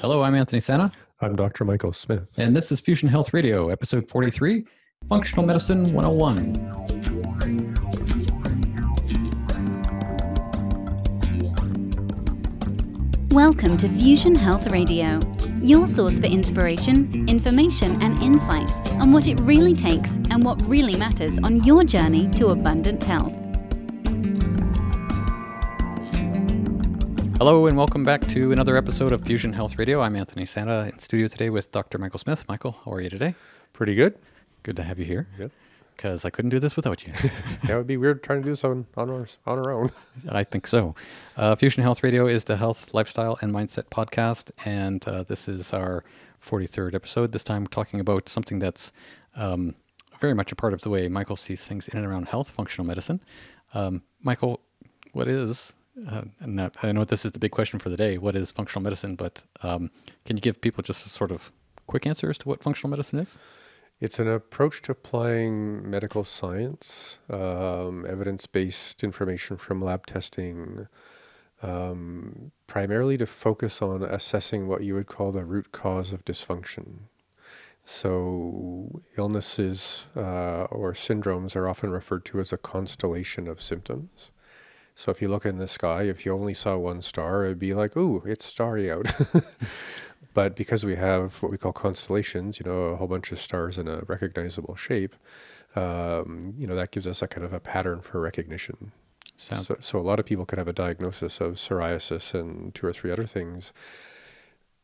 Hello, I'm Anthony Santa. I'm Dr. Michael Smith. And this is Fusion Health Radio, episode 43 Functional Medicine 101. Welcome to Fusion Health Radio, your source for inspiration, information, and insight on what it really takes and what really matters on your journey to abundant health. Hello, and welcome back to another episode of Fusion Health Radio. I'm Anthony Santa in studio today with Dr. Michael Smith. Michael, how are you today? Pretty good. Good to have you here. Good. Because I couldn't do this without you. that would be weird trying to do this on, on, our, on our own. I think so. Uh, Fusion Health Radio is the health, lifestyle, and mindset podcast, and uh, this is our 43rd episode. This time, talking about something that's um, very much a part of the way Michael sees things in and around health, functional medicine. Um, Michael, what is uh, and I know this is the big question for the day. What is functional medicine? But um, can you give people just a sort of quick answer as to what functional medicine is? It's an approach to applying medical science, um, evidence based information from lab testing, um, primarily to focus on assessing what you would call the root cause of dysfunction. So, illnesses uh, or syndromes are often referred to as a constellation of symptoms. So if you look in the sky, if you only saw one star, it'd be like, ooh, it's starry out. but because we have what we call constellations, you know, a whole bunch of stars in a recognizable shape, um, you know, that gives us a kind of a pattern for recognition. So, so a lot of people could have a diagnosis of psoriasis and two or three other things.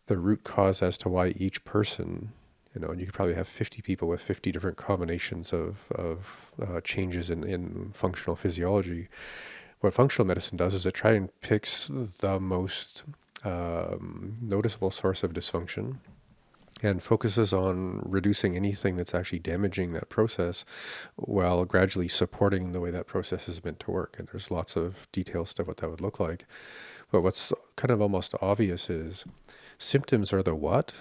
The root cause as to why each person, you know, and you could probably have 50 people with 50 different combinations of, of uh, changes in, in functional physiology what functional medicine does is it try and picks the most um, noticeable source of dysfunction and focuses on reducing anything that's actually damaging that process while gradually supporting the way that process is meant to work. And there's lots of details to what that would look like. But what's kind of almost obvious is symptoms are the what,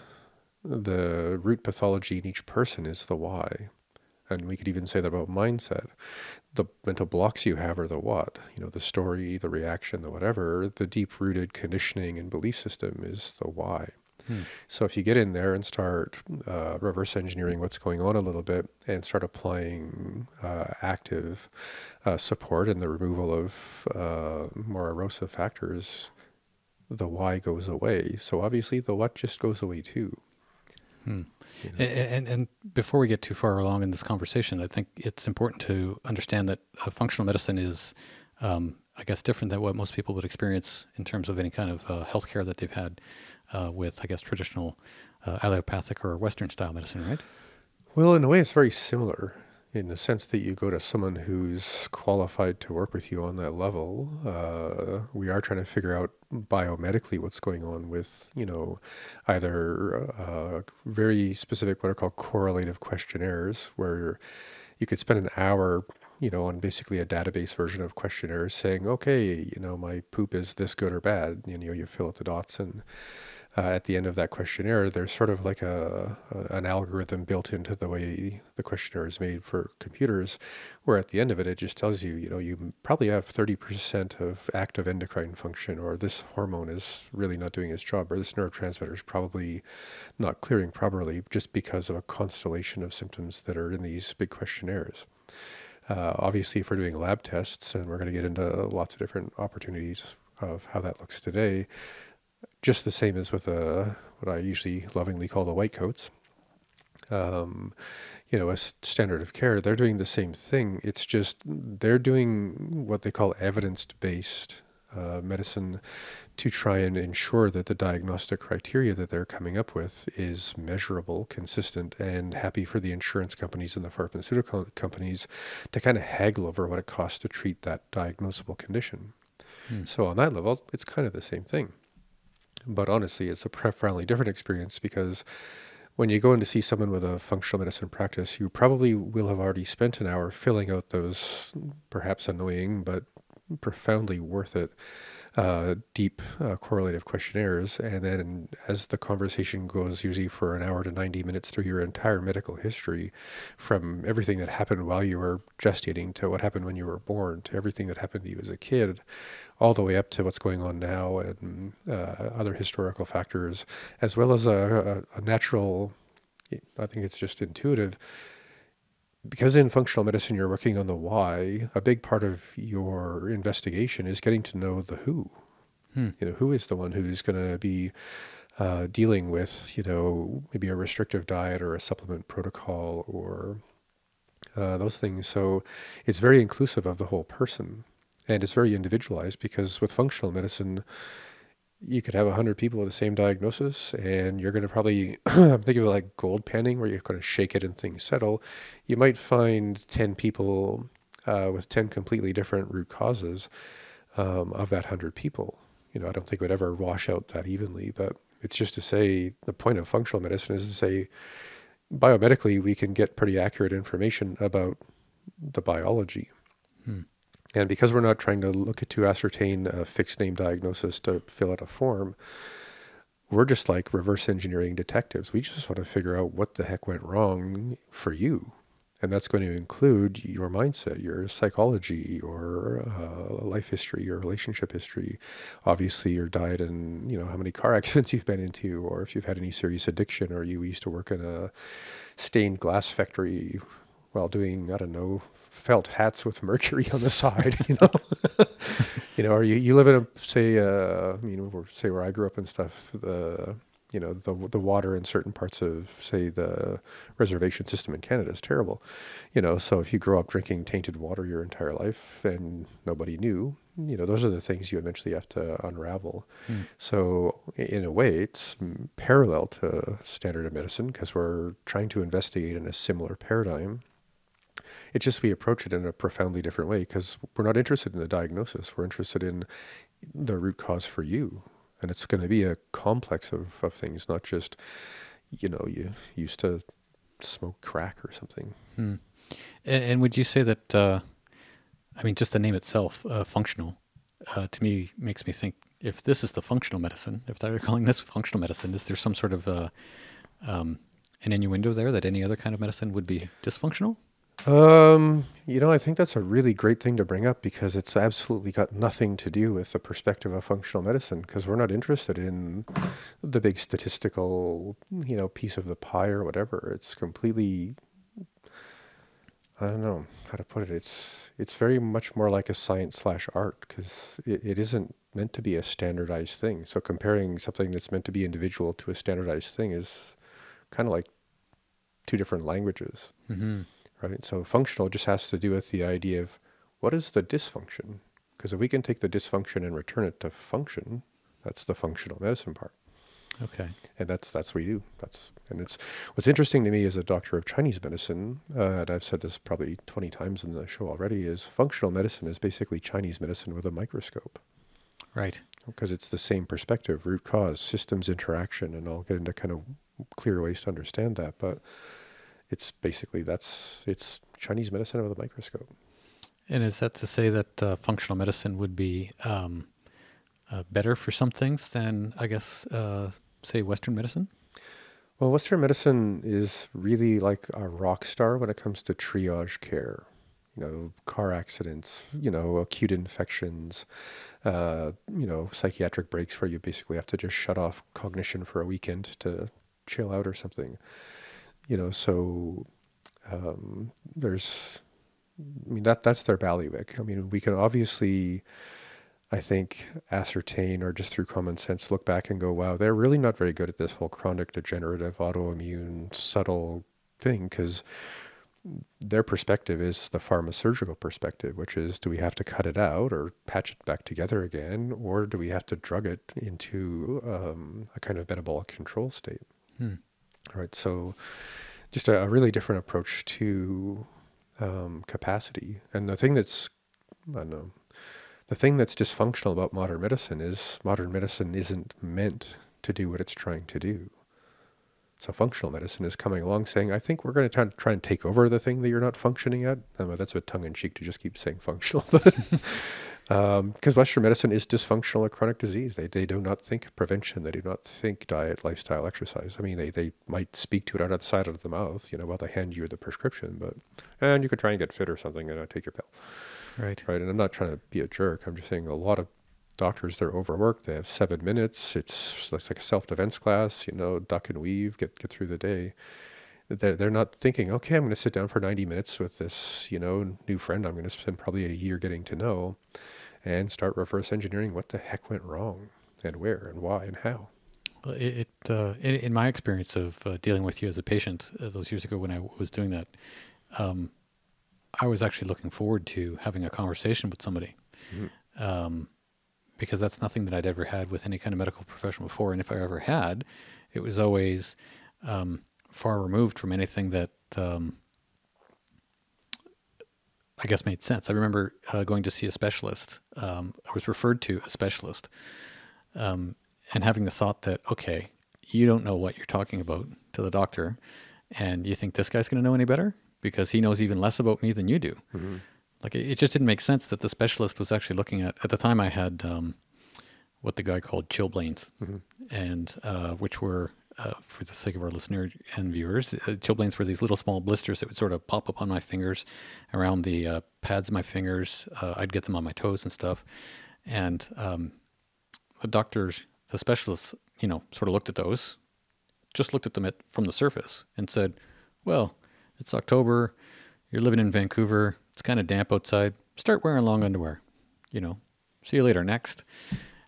the root pathology in each person is the why. And we could even say that about mindset. The mental blocks you have are the what? You know the story the reaction the whatever. The deep rooted conditioning and belief system is the why. Hmm. so if you get in there and start uh, reverse engineering what's going on a little bit and start applying uh, active uh, support and the removal of uh, more erosive factors the why goes away. So obviously the what just goes away too Hmm. You know? and, and, and, before we get too far along in this conversation, I think it's important to understand that functional medicine is, um, I guess, different than what most people would experience in terms of any kind of uh, healthcare that they've had uh, with, I guess, traditional uh, allopathic or Western style medicine, right? Well, in a way, it's very similar in the sense that you go to someone who's qualified to work with you on that level. Uh, we are trying to figure out biomedically what's going on with, you know, either uh, very specific what are called correlative questionnaires, where you could spend an hour, you know, on basically a database version of questionnaires saying, okay, you know, my poop is this good or bad. You know, you fill out the dots and uh, at the end of that questionnaire, there's sort of like a, a, an algorithm built into the way the questionnaire is made for computers, where at the end of it, it just tells you, you know, you probably have 30% of active endocrine function, or this hormone is really not doing its job, or this neurotransmitter is probably not clearing properly just because of a constellation of symptoms that are in these big questionnaires. Uh, obviously, if we're doing lab tests, and we're going to get into lots of different opportunities of how that looks today, just the same as with a, what I usually lovingly call the white coats. Um, you know, a standard of care, they're doing the same thing. It's just they're doing what they call evidence based uh, medicine to try and ensure that the diagnostic criteria that they're coming up with is measurable, consistent, and happy for the insurance companies and the pharmaceutical companies to kind of haggle over what it costs to treat that diagnosable condition. Hmm. So, on that level, it's kind of the same thing. But honestly, it's a profoundly different experience because when you go in to see someone with a functional medicine practice, you probably will have already spent an hour filling out those perhaps annoying but profoundly worth it uh, deep uh, correlative questionnaires. And then as the conversation goes, usually for an hour to 90 minutes through your entire medical history, from everything that happened while you were gestating to what happened when you were born to everything that happened to you as a kid, all the way up to what's going on now and uh, other historical factors, as well as a, a, a natural, I think it's just intuitive because in functional medicine you're working on the why, a big part of your investigation is getting to know the who. Hmm. You know, who is the one who's going to be uh, dealing with, you know, maybe a restrictive diet or a supplement protocol or uh, those things. So it's very inclusive of the whole person, and it's very individualized because with functional medicine you could have 100 people with the same diagnosis and you're going to probably i'm thinking of like gold panning where you're going to shake it and things settle. You might find 10 people uh, with 10 completely different root causes um, of that 100 people. You know i don't think it would ever wash out that evenly but it's just to say the point of functional medicine is to say biomedically we can get pretty accurate information about the biology. Hmm. And because we're not trying to look at to ascertain a fixed name diagnosis to fill out a form, we're just like reverse engineering detectives. We just want to figure out what the heck went wrong for you. And that's going to include your mindset, your psychology, your uh, life history, your relationship history, obviously your diet, and you know how many car accidents you've been into, or if you've had any serious addiction, or you used to work in a stained glass factory while doing I don't know felt hats with mercury on the side, you know, you know, or you, you live in a, say, uh, you know, say where I grew up and stuff, the, you know, the, the water in certain parts of, say, the reservation system in Canada is terrible, you know, so if you grow up drinking tainted water your entire life and nobody knew, you know, those are the things you eventually have to unravel. Mm. So in a way, it's parallel to standard of medicine because we're trying to investigate in a similar paradigm it's just we approach it in a profoundly different way because we're not interested in the diagnosis. We're interested in the root cause for you. And it's going to be a complex of, of things, not just, you know, you used to smoke crack or something. Hmm. And, and, would you say that, uh, I mean, just the name itself, uh, functional, uh, to me makes me think if this is the functional medicine, if they're calling this functional medicine, is there some sort of uh, um, an innuendo there that any other kind of medicine would be dysfunctional? Um, you know, I think that's a really great thing to bring up because it's absolutely got nothing to do with the perspective of functional medicine because we're not interested in the big statistical, you know, piece of the pie or whatever. It's completely I don't know how to put it. It's it's very much more like a science slash art because it, it isn't meant to be a standardized thing. So comparing something that's meant to be individual to a standardized thing is kind of like two different languages. Mm-hmm right? So functional just has to do with the idea of what is the dysfunction? Because if we can take the dysfunction and return it to function, that's the functional medicine part. Okay. And that's that's what we do. That's and it's what's interesting to me as a doctor of Chinese medicine, uh, and I've said this probably twenty times in the show already, is functional medicine is basically Chinese medicine with a microscope. Right. Because it's the same perspective, root cause, systems interaction, and I'll get into kind of clear ways to understand that. But it's basically that's it's Chinese medicine with a microscope. And is that to say that uh, functional medicine would be um, uh, better for some things than I guess uh, say Western medicine? Well, Western medicine is really like a rock star when it comes to triage care. You know, car accidents, you know, acute infections, uh, you know, psychiatric breaks where you basically have to just shut off cognition for a weekend to chill out or something you know, so um, there's, I mean, that that's their bailiwick. I mean, we can obviously, I think, ascertain or just through common sense look back and go, wow, they're really not very good at this whole chronic degenerative autoimmune subtle thing because their perspective is the pharmaceutical perspective, which is do we have to cut it out or patch it back together again, or do we have to drug it into um, a kind of metabolic control state? Hmm. Right. So, just a, a really different approach to um, capacity. And the thing that's, I don't know, the thing that's dysfunctional about modern medicine is modern medicine isn't meant to do what it's trying to do. So functional medicine is coming along saying, I think we're going to try, and take over the thing that you're not functioning at. Um, that's a tongue in cheek to just keep saying functional, because Western medicine is dysfunctional or chronic disease. They, they do not think prevention. They do not think diet, lifestyle, exercise. I mean, they, they might speak to it out of the side of the mouth, you know, while they hand you the prescription, but, and you could try and get fit or something and uh, take your pill. Right. Right. And I'm not trying to be a jerk. I'm just saying a lot of doctors, they're overworked. They have seven minutes. It's, it's like a self defense class, you know, duck and weave, get, get through the day. They're, they're not thinking, okay, I'm going to sit down for 90 minutes with this, you know, new friend I'm going to spend probably a year getting to know and start reverse engineering what the heck went wrong and where and why and how. Well, it, it uh, in, in my experience of uh, dealing with you as a patient uh, those years ago when I was doing that, um, I was actually looking forward to having a conversation with somebody, Mhm. um, because that's nothing that I'd ever had with any kind of medical professional before. And if I ever had, it was always um, far removed from anything that um, I guess made sense. I remember uh, going to see a specialist. Um, I was referred to a specialist, um, and having the thought that okay, you don't know what you're talking about to the doctor, and you think this guy's going to know any better because he knows even less about me than you do. Like it, it just didn't make sense that the specialist was actually looking at. At the time, I had um, what the guy called chilblains, and uh, which were, uh, for the sake of our listeners and viewers, uh, chilblains were these little small blisters that would sort of pop up on my fingers, around the uh, pads of my fingers. Uh, I'd get them on my toes and stuff, and um, the doctors, the specialists, you know, sort of looked at those, just looked at them at, from the surface, and said, "Well, it's October. You're living in Vancouver. It's kind of damp outside. Start wearing long underwear. You know, see you later. Next."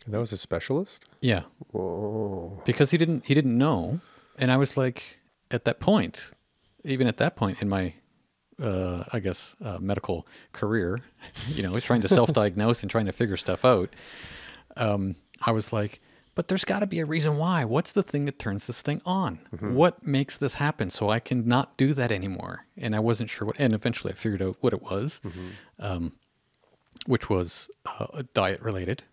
And that was a specialist? Yeah, Whoa. because he didn't he didn't know, and I was like, at that point, even at that point in my, uh, I guess, uh, medical career, you know, trying to self-diagnose and trying to figure stuff out, um, I was like, but there's got to be a reason why. What's the thing that turns this thing on? What makes this happen so I can not do that anymore? And I wasn't sure what. And eventually, I figured out what it was, um, which was uh, diet related.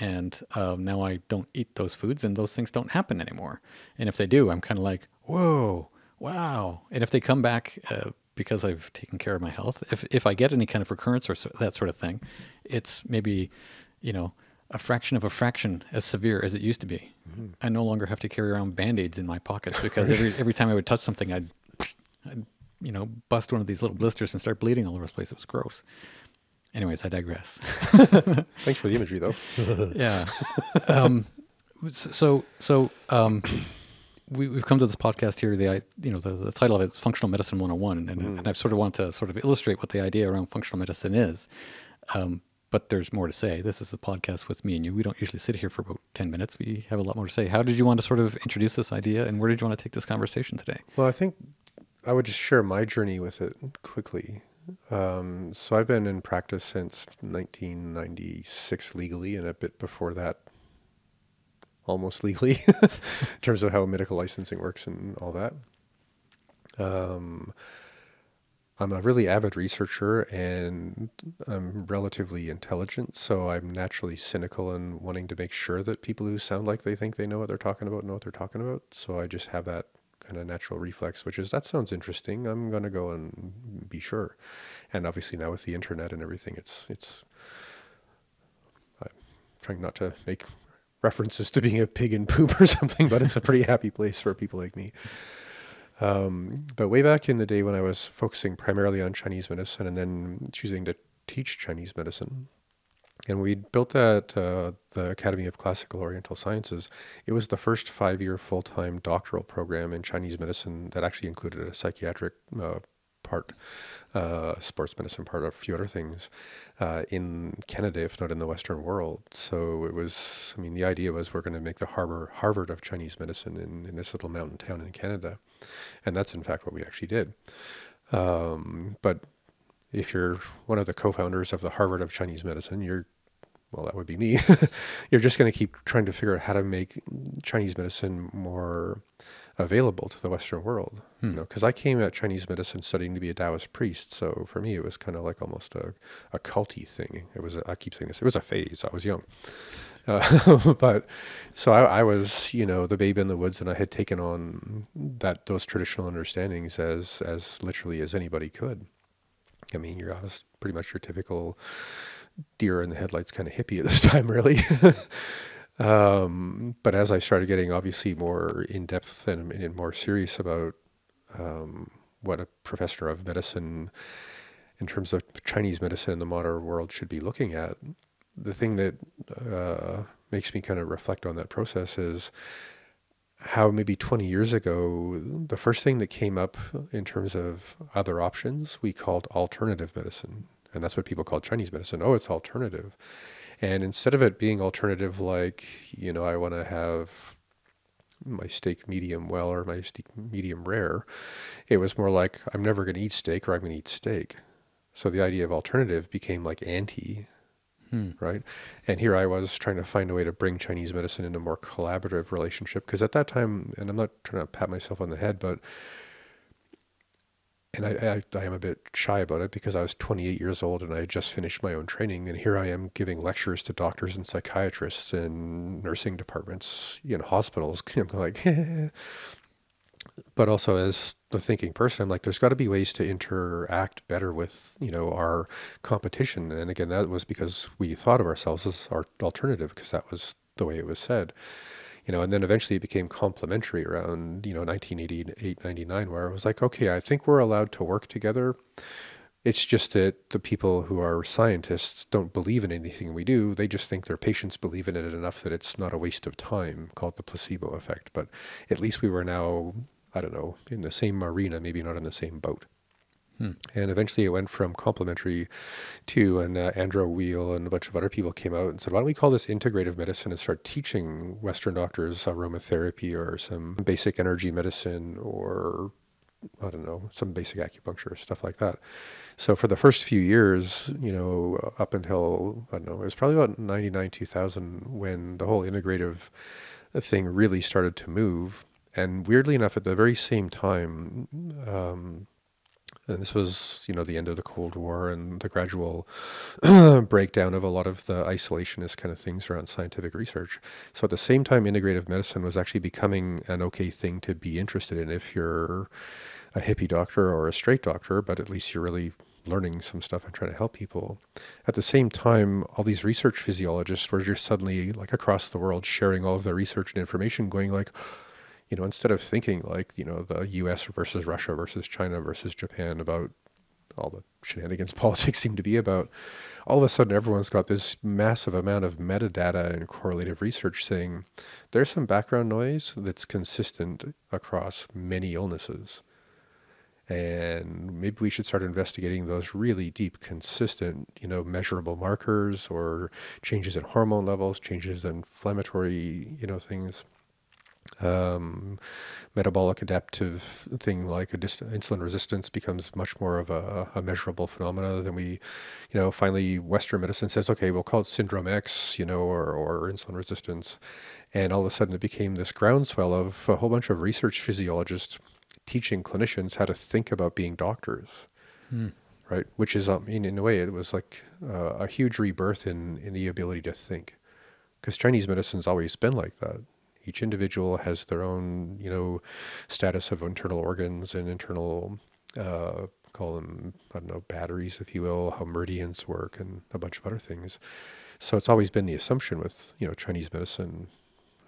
And um, now I don't eat those foods, and those things don't happen anymore. And if they do, I'm kind of like, whoa, wow. And if they come back uh, because I've taken care of my health, if if I get any kind of recurrence or so, that sort of thing, it's maybe, you know, a fraction of a fraction as severe as it used to be. I no longer have to carry around band-aids in my pockets because every every time I would touch something, I'd, I'd you know bust one of these little blisters and start bleeding all over the place. It was gross. Anyways, I digress. Thanks for the imagery, though. yeah. Um, so so um, we, we've come to this podcast here. The you know the, the title of it is Functional Medicine 101, and, and I've sort of wanted to sort of illustrate what the idea around functional medicine is. Um, but there's more to say. This is a podcast with me and you. We don't usually sit here for about 10 minutes. We have a lot more to say. How did you want to sort of introduce this idea and where did you want to take this conversation today? Well, I think I would just share my journey with it quickly. Um, so I've been in practice since 1996 legally, and a bit before that, almost legally, in terms of how medical licensing works and all that. Um, I'm a really avid researcher and I'm relatively intelligent, so I'm naturally cynical and wanting to make sure that people who sound like they think they know what they're talking about know what they're talking about. So I just have that kind of natural reflex, which is that sounds interesting. I'm gonna go and be sure. And obviously now with the internet and everything, it's it's. I'm trying not to make references to being a pig in poop or something, but it's a pretty happy place for people like me. Um, but way back in the day when I was focusing primarily on Chinese medicine and then choosing to teach Chinese medicine, and we built that uh, the Academy of Classical Oriental Sciences. It was the first five-year full-time doctoral program in Chinese medicine that actually included a psychiatric uh, part, uh, sports medicine part, a few other things uh, in Canada, if not in the Western world. So it was. I mean, the idea was we're going to make the Harvard Harvard of Chinese medicine in, in this little mountain town in Canada, and that's in fact what we actually did. Um, but if you're one of the co-founders of the Harvard of Chinese medicine, you're well, that would be me. you're just going to keep trying to figure out how to make Chinese medicine more available to the Western world. You know, because I came at Chinese medicine studying to be a Taoist priest, so for me it was kind of like almost a, a culty thing. It was a, I keep saying this. It was a phase. I was young, uh, but so I, I was you know the babe in the woods, and I had taken on that those traditional understandings as as literally as anybody could. I mean, you're pretty much your typical deer in the headlights kind of hippie at this time, really. um, but as I started getting obviously more in depth and, and more serious about um, what a professor of medicine in terms of Chinese medicine in the modern world should be looking at, the thing that uh, makes me kind of reflect on that process is how maybe 20 years ago, the first thing that came up in terms of other options, we called alternative medicine. And that's what people call Chinese medicine. Oh, it's alternative. And instead of it being alternative, like, you know, I want to have my steak medium well or my steak medium rare, it was more like, I'm never going to eat steak or I'm going to eat steak. So the idea of alternative became like anti Hmm. Right. And here I was trying to find a way to bring Chinese medicine into a more collaborative relationship. Because at that time, and I'm not trying to pat myself on the head, but, and I, I, I am a bit shy about it because I was 28 years old and I had just finished my own training. And here I am giving lectures to doctors and psychiatrists in nursing departments in hospitals. I'm like, but also as the thinking person, I'm like, there's got to be ways to interact better with, you know, our competition. And again, that was because we thought of ourselves as our alternative because that was the way it was said, you know, and then eventually it became complementary around, you know, 1988, 99, where I was like, okay, I think we're allowed to work together. It's just that the people who are scientists don't believe in anything we do. They just think their patients believe in it enough that it's not a waste of time, called the placebo effect. But at least we were now I don't know, in the same arena, maybe not in the same boat. Hmm. And eventually it went from complementary to, and uh, Andrew Weil and a bunch of other people came out and said, why don't we call this integrative medicine and start teaching Western doctors aromatherapy or some basic energy medicine or, I don't know, some basic acupuncture, stuff like that. So for the first few years, you know, up until, I don't know, it was probably about 99, 2000 when the whole integrative thing really started to move and weirdly enough, at the very same time, um, and this was, you know, the end of the Cold War and the gradual breakdown of a lot of the isolationist kind of things around scientific research. So at the same time, integrative medicine was actually becoming an okay thing to be interested in if you're a hippie doctor or a straight doctor, but at least you're really learning some stuff and trying to help people. At the same time, all these research physiologists were just suddenly like across the world sharing all of their research and information, going like, you know, instead of thinking like, you know, the US versus Russia versus China versus Japan about all the shenanigans politics seem to be about, all of a sudden everyone's got this massive amount of metadata and correlative research saying there's some background noise that's consistent across many illnesses. And maybe we should start investigating those really deep, consistent, you know, measurable markers or changes in hormone levels, changes in inflammatory, you know, things um, metabolic adaptive thing like a dist- insulin resistance becomes much more of a, a measurable phenomena than we, you know, finally Western medicine says, okay, we'll call it syndrome X, you know, or, or insulin resistance. And all of a sudden it became this groundswell of a whole bunch of research physiologists teaching clinicians how to think about being doctors. Hmm. Right, which is, um, in, in a way, it was like uh, a huge rebirth in in the ability to think, because Chinese medicine's always been like that each individual has their own, you know, status of internal organs and internal, uh, call them, I don't know, batteries, if you will, how meridians work and a bunch of other things. So it's always been the assumption with, you know, Chinese medicine,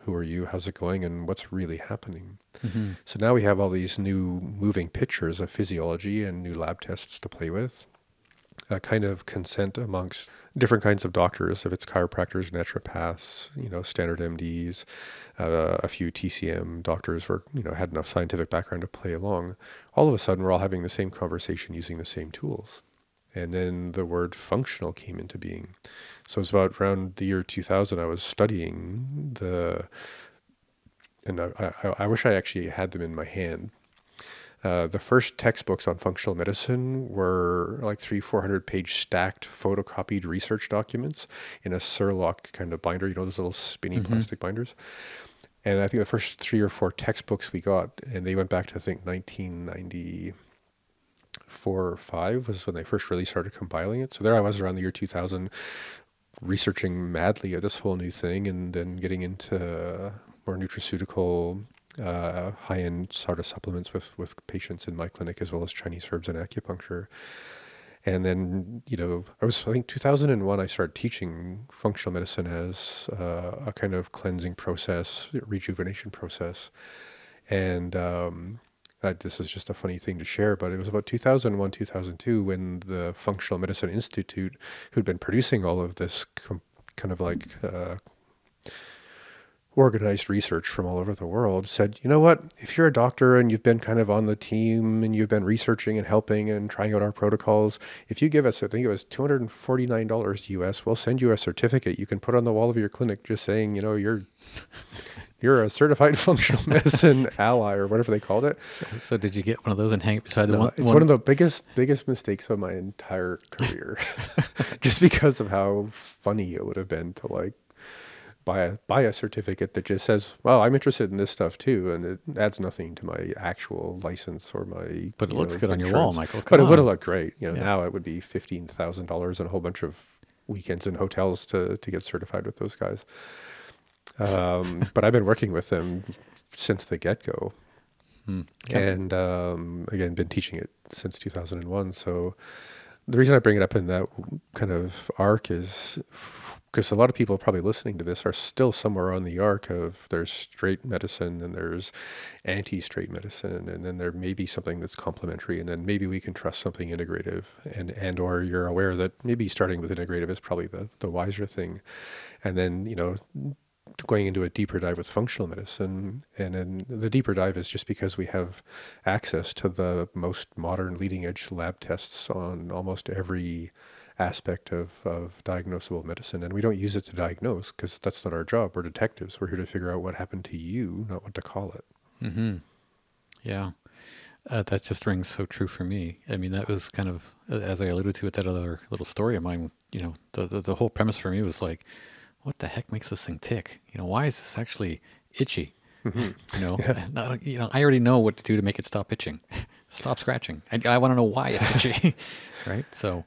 who are you, how's it going, and what's really happening. Mm-hmm. So now we have all these new moving pictures of physiology and new lab tests to play with a kind of consent amongst different kinds of doctors, if it's chiropractors, naturopaths, you know, standard MDs, uh, a few TCM doctors were, you know, had enough scientific background to play along. All of a sudden, we're all having the same conversation using the same tools. And then the word functional came into being. So it's about around the year 2000, I was studying the, and I, I, I wish I actually had them in my hand uh, the first textbooks on functional medicine were like three, 400 page stacked photocopied research documents in a Cerlox kind of binder, you know, those little spinny mm-hmm. plastic binders. And I think the first three or four textbooks we got, and they went back to, I think, 1994 or five was when they first really started compiling it. So there I was around the year 2000 researching madly at this whole new thing and then getting into more nutraceutical uh, high-end sort of supplements with with patients in my clinic, as well as Chinese herbs and acupuncture. And then, you know, I was, I think 2001, I started teaching functional medicine as uh, a kind of cleansing process, rejuvenation process. And um, uh, this is just a funny thing to share, but it was about 2001, 2002 when the Functional Medicine Institute, who'd been producing all of this com- kind of like uh, organized research from all over the world said, you know what, if you're a doctor and you've been kind of on the team and you've been researching and helping and trying out our protocols, if you give us, I think it was $249 US, we'll send you a certificate you can put on the wall of your clinic just saying, you know, you're you're a certified functional medicine ally or whatever they called it. So, so did you get one of those and hang it beside the No, one? it's one of the biggest biggest mistakes of my entire career, just because of how funny it would have been to like buy a buy a certificate that just says, "Well, I'm interested in this stuff too," and it adds nothing to my actual license or my. But it looks know, good on your wall, insurance. Michael. But Come it would have looked great. You know, Yeah. now it would be fifteen thousand dollars and a whole bunch of weekends in hotels to to get certified with those guys. Um, but I've been working with them since the get go Hmm. And um, again been teaching it since 2001 so the reason i bring it up in that kind of arc is because a lot of people probably listening to this are still somewhere on the arc of there's straight medicine and there's anti-straight medicine and then there may be something that's complementary and then maybe we can trust something integrative and and or you're aware that maybe starting with integrative is probably the the wiser thing and then you know going into a deeper dive with functional medicine. And then the deeper dive is just because we have access to the most modern leading edge lab tests on almost every aspect of, of diagnosable medicine. And we don't use it to diagnose because that's not our job. We're detectives. We're here to figure out what happened to you, not what to call it. Mm-hmm. Yeah. Uh, that just rings so true for me. I mean, that was kind of, uh, as I alluded to with that other little story of mine, you know, the, the, the whole premise for me was like, what the heck makes this thing tick? You know, why is this actually itchy? You know, not, you know, I already know what to do to make it stop itching, stop scratching. I, I want to know why it's itchy, right? So,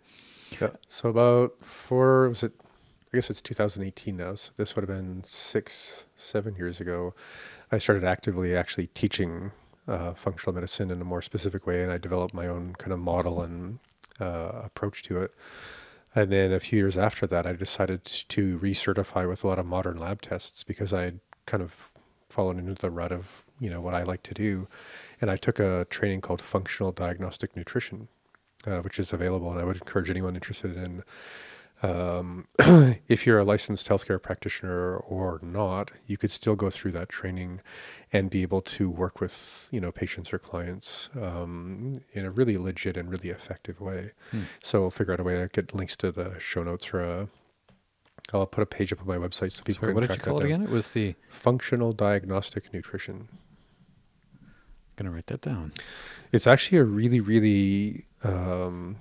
Yeah. So about four was it? I guess it's 2018 now. So this would have been six, seven years ago. I started actively actually teaching uh, functional medicine in a more specific way, and I developed my own kind of model and uh, approach to it. And then a few years after that, I decided to recertify with a lot of modern lab tests because I had kind of fallen into the rut of you know what I like to do, and I took a training called functional diagnostic nutrition, uh, which is available, and I would encourage anyone interested in. Um, if you're a licensed healthcare practitioner or not, you could still go through that training and be able to work with you know patients or clients um, in a really legit and really effective way. Hmm. So we'll figure out a way to get links to the show notes or uh, I'll put a page up on my website so people sorry, can what did you call it again? It was the, Functional diagnostic nutrition. I'm gonna write that down. It's actually a really, really. Um,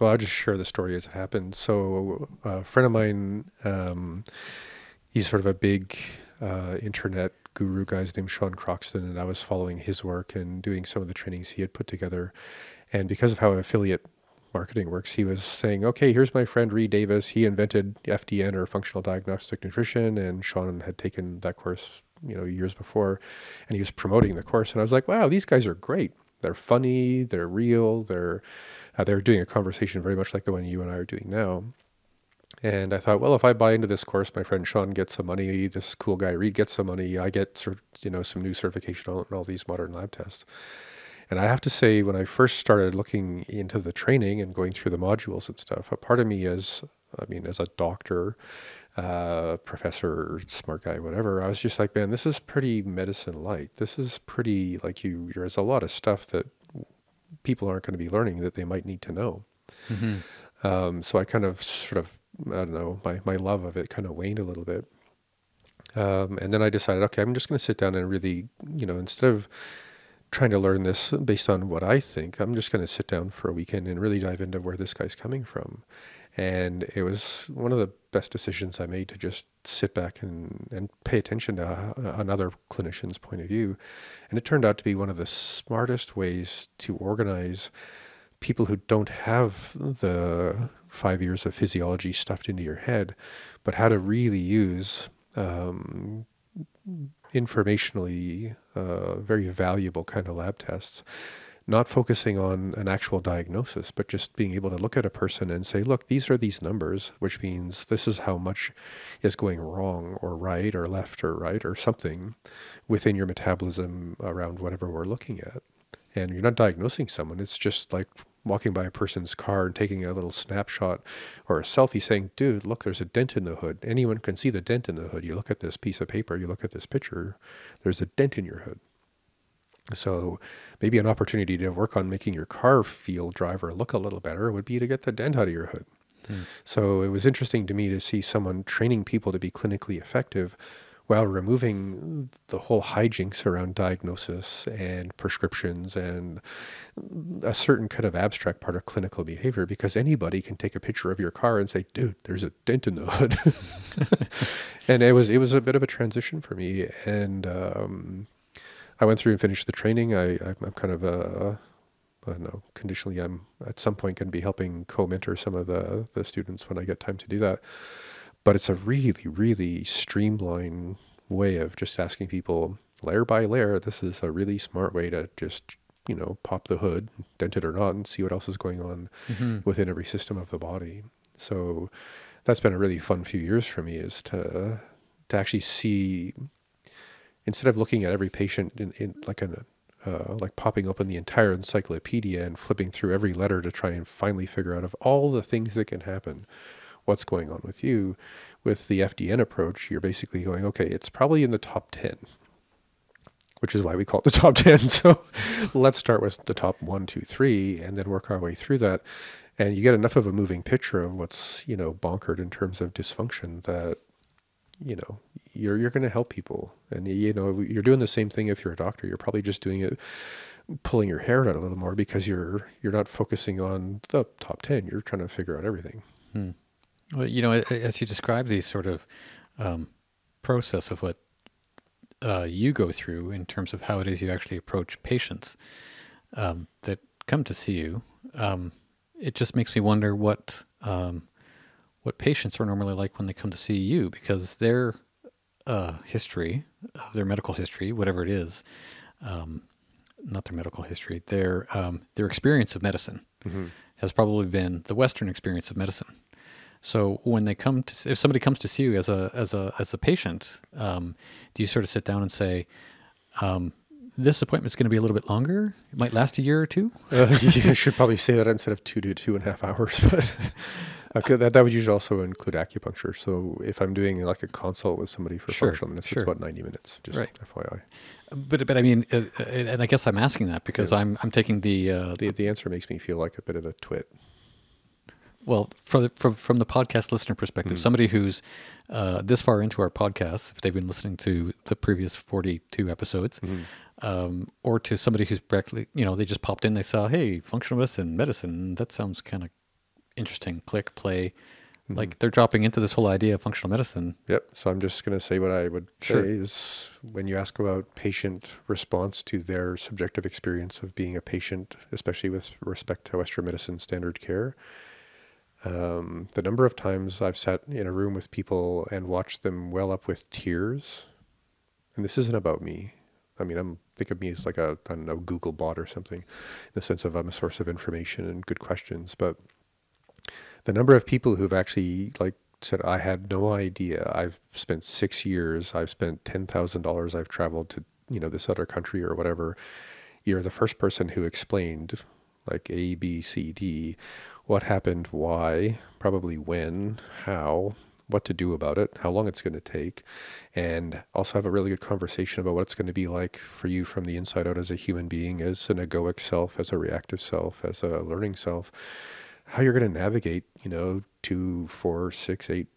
well, I'll just share the story as it happened. So, a friend of mine, um, he's sort of a big uh, internet guru guy. His name's Sean Croxton, and I was following his work and doing some of the trainings he had put together. And because of how affiliate marketing works, he was saying, "Okay, here's my friend Reed Davis. He invented FDN or functional diagnostic nutrition, and Sean had taken that course, you know, years before, and he was promoting the course. And I was like, wow, these guys are great. They're funny. They're real. They're uh, they're doing a conversation very much like the one you and I are doing now. And I thought, well, if I buy into this course, my friend Sean gets some money. This cool guy Reed gets some money. I get you know some new certification on all these modern lab tests. And I have to say, when I first started looking into the training and going through the modules and stuff, a part of me is, I mean, as a doctor, uh, professor, smart guy, whatever, I was just like, man, this is pretty medicine light. This is pretty like you. There's a lot of stuff that people aren't going to be learning that they might need to know. Mm-hmm. Um, so I kind of sort of, I don't know, my, my love of it kind of waned a little bit. Um, and then I decided, okay, I'm just going to sit down and really, you know, instead of trying to learn this based on what I think, I'm just going to sit down for a weekend and really dive into where this guy's coming from. And it was one of the best decisions I made to just sit back and, and pay attention to uh, another clinician's point of view. And it turned out to be one of the smartest ways to organize people who don't have the five years of physiology stuffed into your head, but how to really use um, informationally uh, very valuable kind of lab tests not focusing on an actual diagnosis, but just being able to look at a person and say, look, these are these numbers, which means this is how much is going wrong or right or left or right or something within your metabolism around whatever we're looking at. And you're not diagnosing someone, it's just like walking by a person's car and taking a little snapshot or a selfie saying, dude, look, there's a dent in the hood. Anyone can see the dent in the hood. You look at this piece of paper, you look at this picture, there's a dent in your hood. So maybe an opportunity to work on making your car feel, driver look a little better would be to get the dent out of your hood. Hmm. So it was interesting to me to see someone training people to be clinically effective while removing the whole hijinks around diagnosis and prescriptions and a certain kind of abstract part of clinical behavior because anybody can take a picture of your car and say dude there's a dent in the hood and it was it was a bit of a transition for me and um, I went through and finished the training. I, I'm kind of a, I don't know, conditionally, I'm at some point going to be helping co-mentor some of the, the students when I get time to do that. But it's a really, really streamlined way of just asking people layer by layer. This is a really smart way to just, you know, pop the hood, dent it or not, and see what else is going on mm-hmm. within every system of the body. So that's been a really fun few years for me is to to actually see instead of looking at every patient in, in like uh, like popping open the entire encyclopedia and flipping through every letter to try and finally figure out of all the things that can happen, what's going on with you. With the FDN approach, you're basically going, okay, it's probably in the top 10, which is why we call it the top 10. So let's start with the top one, two, three, and then work our way through that. And you get enough of a moving picture of what's, you know, bonkered in terms of dysfunction that you know you're you're going to help people. And you know you're doing the same thing if you're a doctor. You're probably just doing it pulling your hair out a little more because you're you're not focusing on the top 10 you're trying to figure out everything. Hmm. well you know as you describe these sort of um, process of what uh, you go through in terms of how it is you actually approach patients um, that come to see you um, it just makes me wonder what um, what patients are normally like when they come to see you because their uh, history, their medical history, whatever it is, um, not their medical history, their um, their experience of medicine mm-hmm. has probably been the Western experience of medicine. So when they come to, if somebody comes to see you as a as a as a patient, um, do you sort of sit down and say, um, "This appointment is going to be a little bit longer. It might last a year or two? Uh, you should probably say that instead of two to two and a half hours, but. Okay, that, that would usually also include acupuncture. So if I'm doing like a consult with somebody for sure, functional medicine, sure. it's about 90 minutes, just right. FYI. But but I mean, uh, uh, and I guess I'm asking that because yeah. I'm I'm taking the, uh, the the answer makes me feel like a bit of a twit. Well, from from from the podcast listener perspective, mm. somebody who's uh, this far into our podcast, if they've been listening to the previous 42 episodes, mm. um, or to somebody who's directly, you know, they just popped in, they saw, hey, functional medicine, medicine, that sounds kind of interesting. Click, play. Mm-hmm. Like they're dropping into this whole idea of functional medicine. Yep. So I'm just going to say what I would sure. say is when you ask about patient response to their subjective experience of being a patient, especially with respect to Western medicine standard care, um, the number of times I've sat in a room with people and watched them well up with tears, and this isn't about me. I mean, I'm think of me as like a I don't know Google bot or something, in the sense of I'm a source of information and good questions, but the number of people who've actually like said, I had no idea. I've spent six years. I've spent ten thousand dollars. I've traveled to you know this other country or whatever. You're the first person who explained like A, B, C, D, what happened, why, probably when, how, what to do about it, how long it's going to take, and also have a really good conversation about what it's going to be like for you from the inside out as a human being, as an egoic self, as a reactive self, as a learning self how you're going to navigate, you know, two, four, six, eight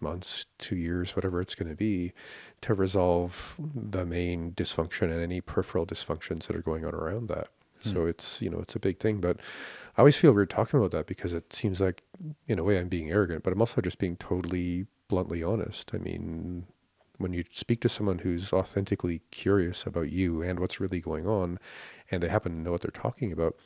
months, two years, whatever it's going to be, to resolve the main dysfunction and any peripheral dysfunctions that are going on around that. Mm. So it's, you know, it's a big thing. But I always feel weird talking about that because it seems like, in a way, I'm being arrogant, but I'm also just being totally bluntly honest. I mean, when you speak to someone who's authentically curious about you and what's really going on, and they happen to know what they're talking about,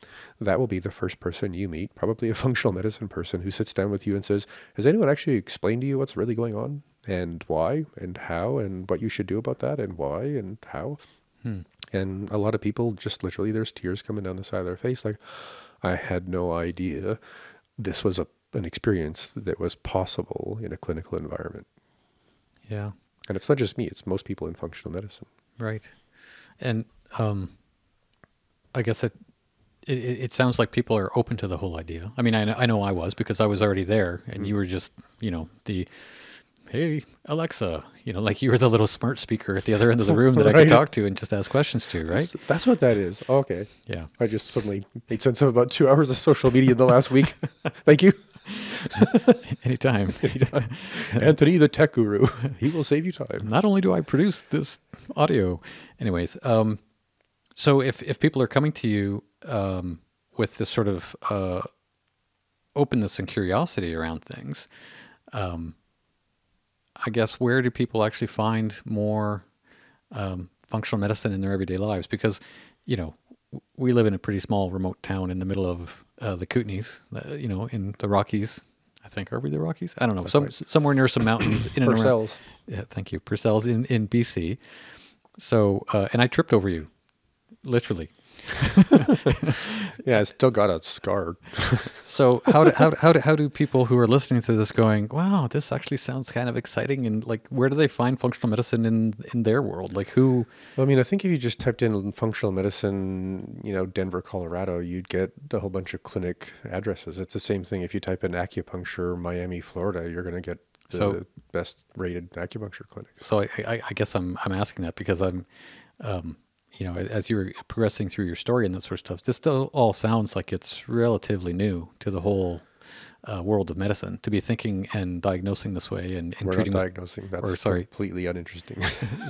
that will be the first person you meet, probably a functional medicine person who sits down with you and says, Has anyone actually explained to you what's really going on and why and how and what you should do about that and why and how? Hmm. And a lot of people just literally, there's tears coming down the side of their face. Like, I had no idea this was a, an experience that was possible in a clinical environment. Yeah. And it's not just me, it's most people in functional medicine. Right. And um, I guess it, it it sounds like people are open to the whole idea. I mean, I know, I know I was because I was already there, and you were just you know the hey Alexa, you know, like you were the little smart speaker at the other end of the room that I could talk to and just ask questions to, right? That's, that's what that is. Okay. Yeah. I just suddenly made sense of about two hours of social media in the last week. Thank you. Anytime. Anthony, the tech guru. He will save you time. Not only do I produce this audio, anyways. Um, so if if people are coming to you um, with this sort of uh, openness and curiosity around things, um, I guess where do people actually find more um, functional medicine in their everyday lives? Because you know we live in a pretty small remote town in the middle of uh, the Kootenays, uh, you know, in the Rockies. I think are we the Rockies? I don't know. Some, somewhere near some mountains in and around. Purcells. Yeah, thank you. Purcell's in, in BC. So, uh, and I tripped over you, literally. Yeah, I still got a scar. So how do, how, do- how, do, how do people who are listening to this going, wow, this actually sounds kind of exciting. And like, where do they find functional medicine in, in their world? Like who, Well, I mean, I think if you just typed in functional medicine, you know, Denver, Colorado, you'd get a whole bunch of clinic addresses. It's the same thing if you type in acupuncture, Miami, Florida, you're going to get the So- best rated acupuncture clinics. so I, I, I guess I'm, I'm asking that because I'm, um, you know, as you were progressing through your story and that sort of stuff, this still all sounds like it's relatively new to the whole uh, world of medicine to be thinking and diagnosing this way and, and treating with diagnosing. That's or, sorry. completely uninteresting.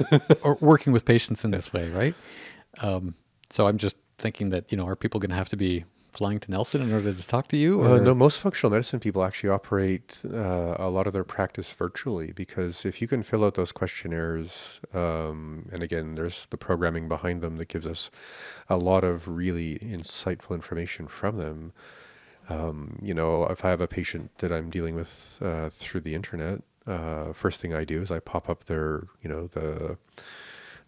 or working with patients in this way, right? Um, so I'm just thinking that you know, are people going to have to be flying to Nelson in order to talk to you? Uh, no, most functional medicine people actually operate uh, a lot of their practice virtually because if you can fill out those questionnaires, um, and again, there's the programming behind them that gives us a lot of really insightful information from them. Um, you know, if I have a patient that I'm dealing with uh, through the internet, uh, first thing I do is I pop up their, you know, the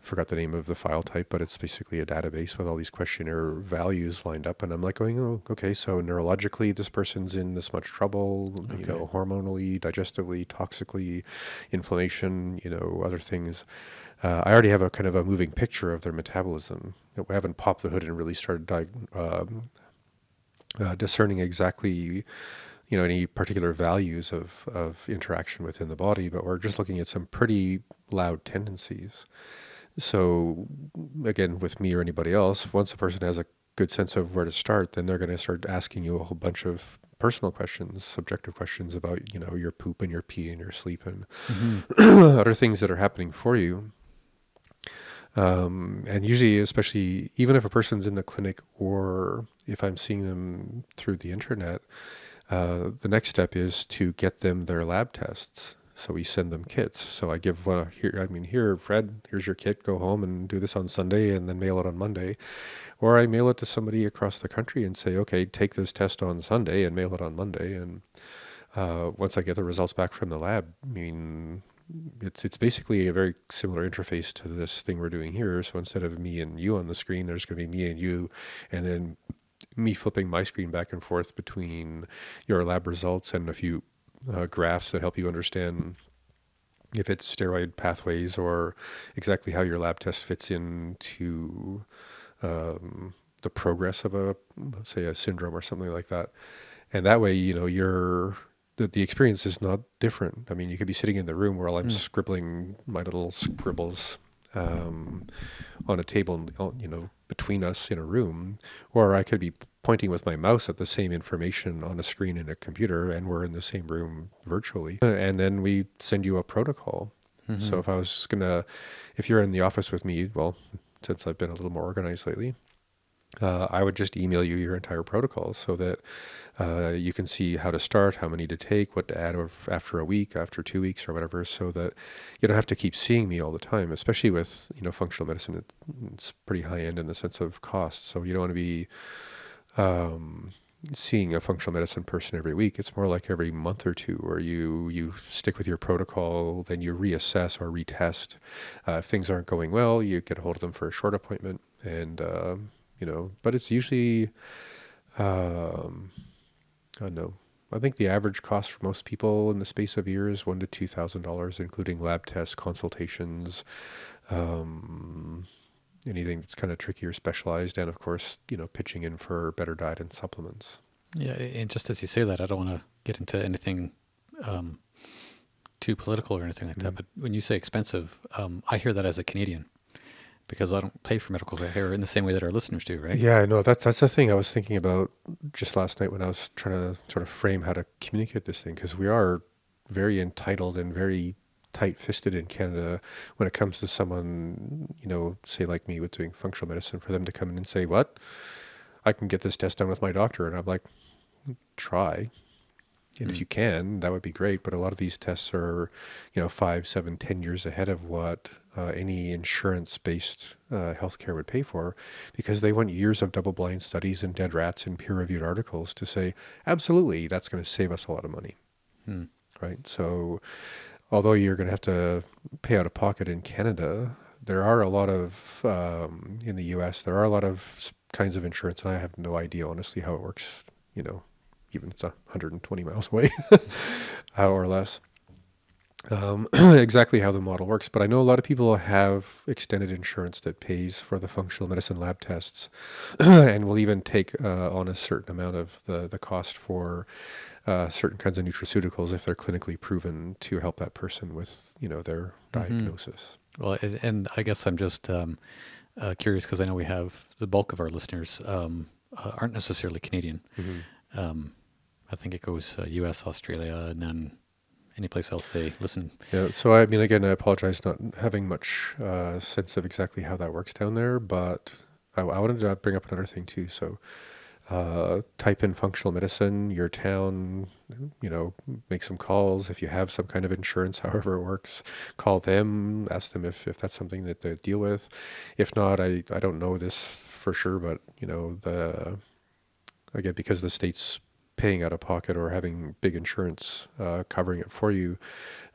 forgot the name of the file type, but it's basically a database with all these questionnaire values lined up. And I'm like going, oh, okay, so neurologically, this person's in this much trouble, you know, hormonally, digestively, toxically, inflammation, you know, other things. Uh, I already have a kind of a moving picture of their metabolism. We haven't popped the hood and really started diag- um, uh, discerning exactly you know any particular values of of interaction within the body but we're just looking at some pretty loud tendencies so again with me or anybody else once a person has a good sense of where to start then they're going to start asking you a whole bunch of personal questions subjective questions about you know your poop and your pee and your sleep and other things that are happening for you um, and usually, especially even if a person's in the clinic or if I'm seeing them through the internet, uh, the next step is to get them their lab tests. So we send them kits. So I give one here. I mean, here, Fred, here's your kit. Go home and do this on Sunday, and then mail it on Monday. Or I mail it to somebody across the country and say, okay, take this test on Sunday and mail it on Monday. And uh, once I get the results back from the lab, I mean, it's it's basically a very similar interface to this thing we're doing here. So instead of me and you on the screen, there's going to be me and you, and then me flipping my screen back and forth between your lab results and a few uh, graphs that help you understand if it's steroid pathways or exactly how your lab test fits into um, the progress of a say a syndrome or something like that. And that way, you know, you're the, the experience is not different. I mean, you could be sitting in the room while I'm scribbling my little scribbles um, on a table, you know, between us in a room, or I could be pointing with my mouse at the same information on a screen in a computer, and we're in the same room virtually. And then we send you a protocol. So if I was gonna, if you're in the office with me, well, since I've been a little more organized lately, uh, I would just email you your entire protocol so that uh, you can see how to start, how many to take, what to add after a week, after two weeks, or whatever, so that you don't have to keep seeing me all the time. Especially with you know functional medicine, it's pretty high end in the sense of cost, so you don't want to be um, seeing a functional medicine person every week. It's more like every month or two, where you you stick with your protocol, then you reassess or retest. Uh, if things aren't going well, you get a hold of them for a short appointment. and um, you know, but it's usually, um, I don't know. I think the average cost for most people in the space of years one to two thousand dollars, including lab tests, consultations, um, anything that's kind of tricky or specialized, and of course, you know, pitching in for better diet and supplements. Yeah, and just as you say that, I don't want to get into anything um, too political or anything like that. Mm. But when you say expensive, um, I hear that as a Canadian because I don't pay for medical care in the same way that our listeners do, right? Yeah, no, that's that's the thing I was thinking about just last night when I was trying to sort of frame how to communicate this thing because we are very entitled and very tight-fisted in Canada when it comes to someone, you know, say like me with doing functional medicine for them to come in and say, "What? I can get this test done with my doctor." And I'm like, "Try." And if Mm. you can, that would be great. But a lot of these tests are, you know, five, seven, ten years ahead of what uh, any insurance-based uh, healthcare would pay for, because they want years of double-blind studies and dead rats and peer-reviewed articles to say, absolutely, that's going to save us a lot of money, Hmm. right? So, although you're going to have to pay out of pocket in Canada, there are a lot of um, in the U.S. There are a lot of kinds of insurance, and I have no idea honestly how it works. You know, even it's 120 miles away or less. Um, exactly how the model works, but I know a lot of people have extended insurance that pays for the functional medicine lab tests, and will even take uh, on a certain amount of the the cost for uh, certain kinds of nutraceuticals if they're clinically proven to help that person with you know their Mhm. diagnosis. Well, and, and I guess I'm just um, uh, curious because I know we have the bulk of our listeners um, uh, aren't necessarily Canadian. Um, I think it goes uh, U.S., Australia, and then any place else they listen. Yeah, so I mean, again, I apologize not having much uh, sense of exactly how that works down there, but I, I wanted to bring up another thing too. So, uh, type in functional medicine, your town, you know, make some calls. If you have some kind of insurance, however it works, call them, ask them if, if that's something that they deal with. If not, I, I don't know this for sure, but, you know, the, again, because the state's paying out of pocket or having big insurance uh, covering it for you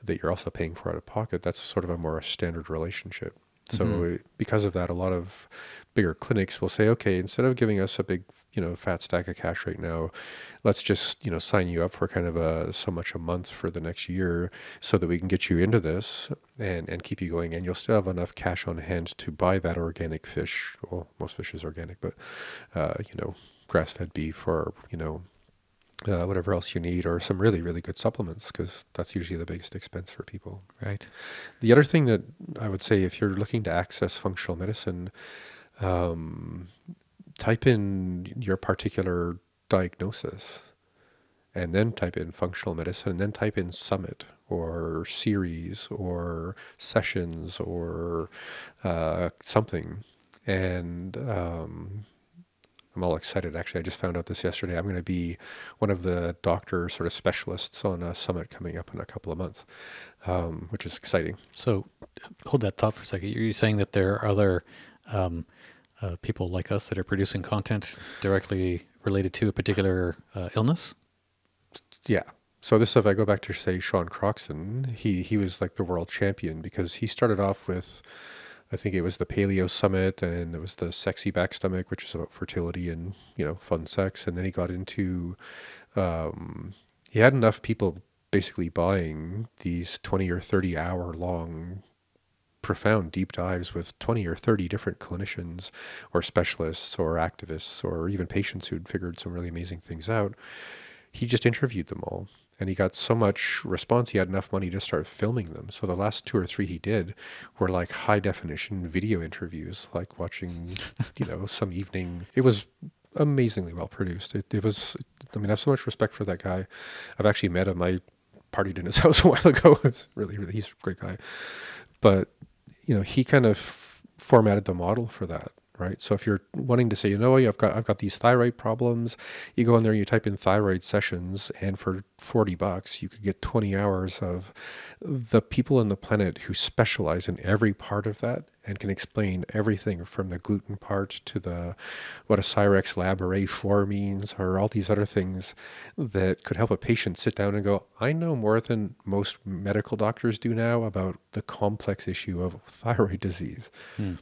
that you're also paying for out of pocket, that's sort of a more standard relationship. So Mhm. uh, because of that, a lot of bigger clinics will say, okay, instead of giving us a big, you know, fat stack of cash right now, let's just, you know, sign you up for kind of a so much a month for the next year so that we can get you into this and, and keep you going. And you'll still have enough cash on hand to buy that organic fish. Well, most fish is organic, but, uh, you know, grass fed beef or, you know, uh, whatever else you need, or some really, really good supplements, because that's usually the biggest expense for people. Right. The other thing that I would say, if you're looking to access functional medicine, um, type in your particular diagnosis and then type in functional medicine and then type in summit or series or sessions or uh, something. And um, I'm all excited. Actually, I just found out this yesterday. I'm going to be one of the doctor sort of specialists on a summit coming up in a couple of months, um, which is exciting. So hold that thought for a second. You're saying that there are other um, uh, people like us that are producing content directly related to a particular uh, illness? Yeah. So this, if I go back to say Sean Croxton, he he was like the world champion because he started off with, I think it was the Paleo Summit and it was the Sexy Back Stomach, which is about fertility and you know fun sex, and then he got into, um, he had enough people basically buying these twenty or thirty hour long profound deep dives with 20 or 30 different clinicians or specialists or activists or even patients who'd figured some really amazing things out. He just interviewed them all and he got so much response he had enough money to start filming them. So the last two or three he did were like high definition video interviews like watching you know some evening. It was amazingly well produced. It, it was i mean i have so much respect for that guy. I've actually met him. I partied in his house a while ago. It's really really he's a great guy. But you know he kind of f- formatted the model for that right so if you're wanting to say you know i've got i've got these thyroid problems you go in there and you type in thyroid sessions and for 40 bucks you could get 20 hours of the people on the planet who specialize in every part of that and can explain everything from the gluten part to the what a cyrex lab array 4 means or all these other things that could help a patient sit down and go i know more than most medical doctors do now about the complex issue of thyroid disease Hmm.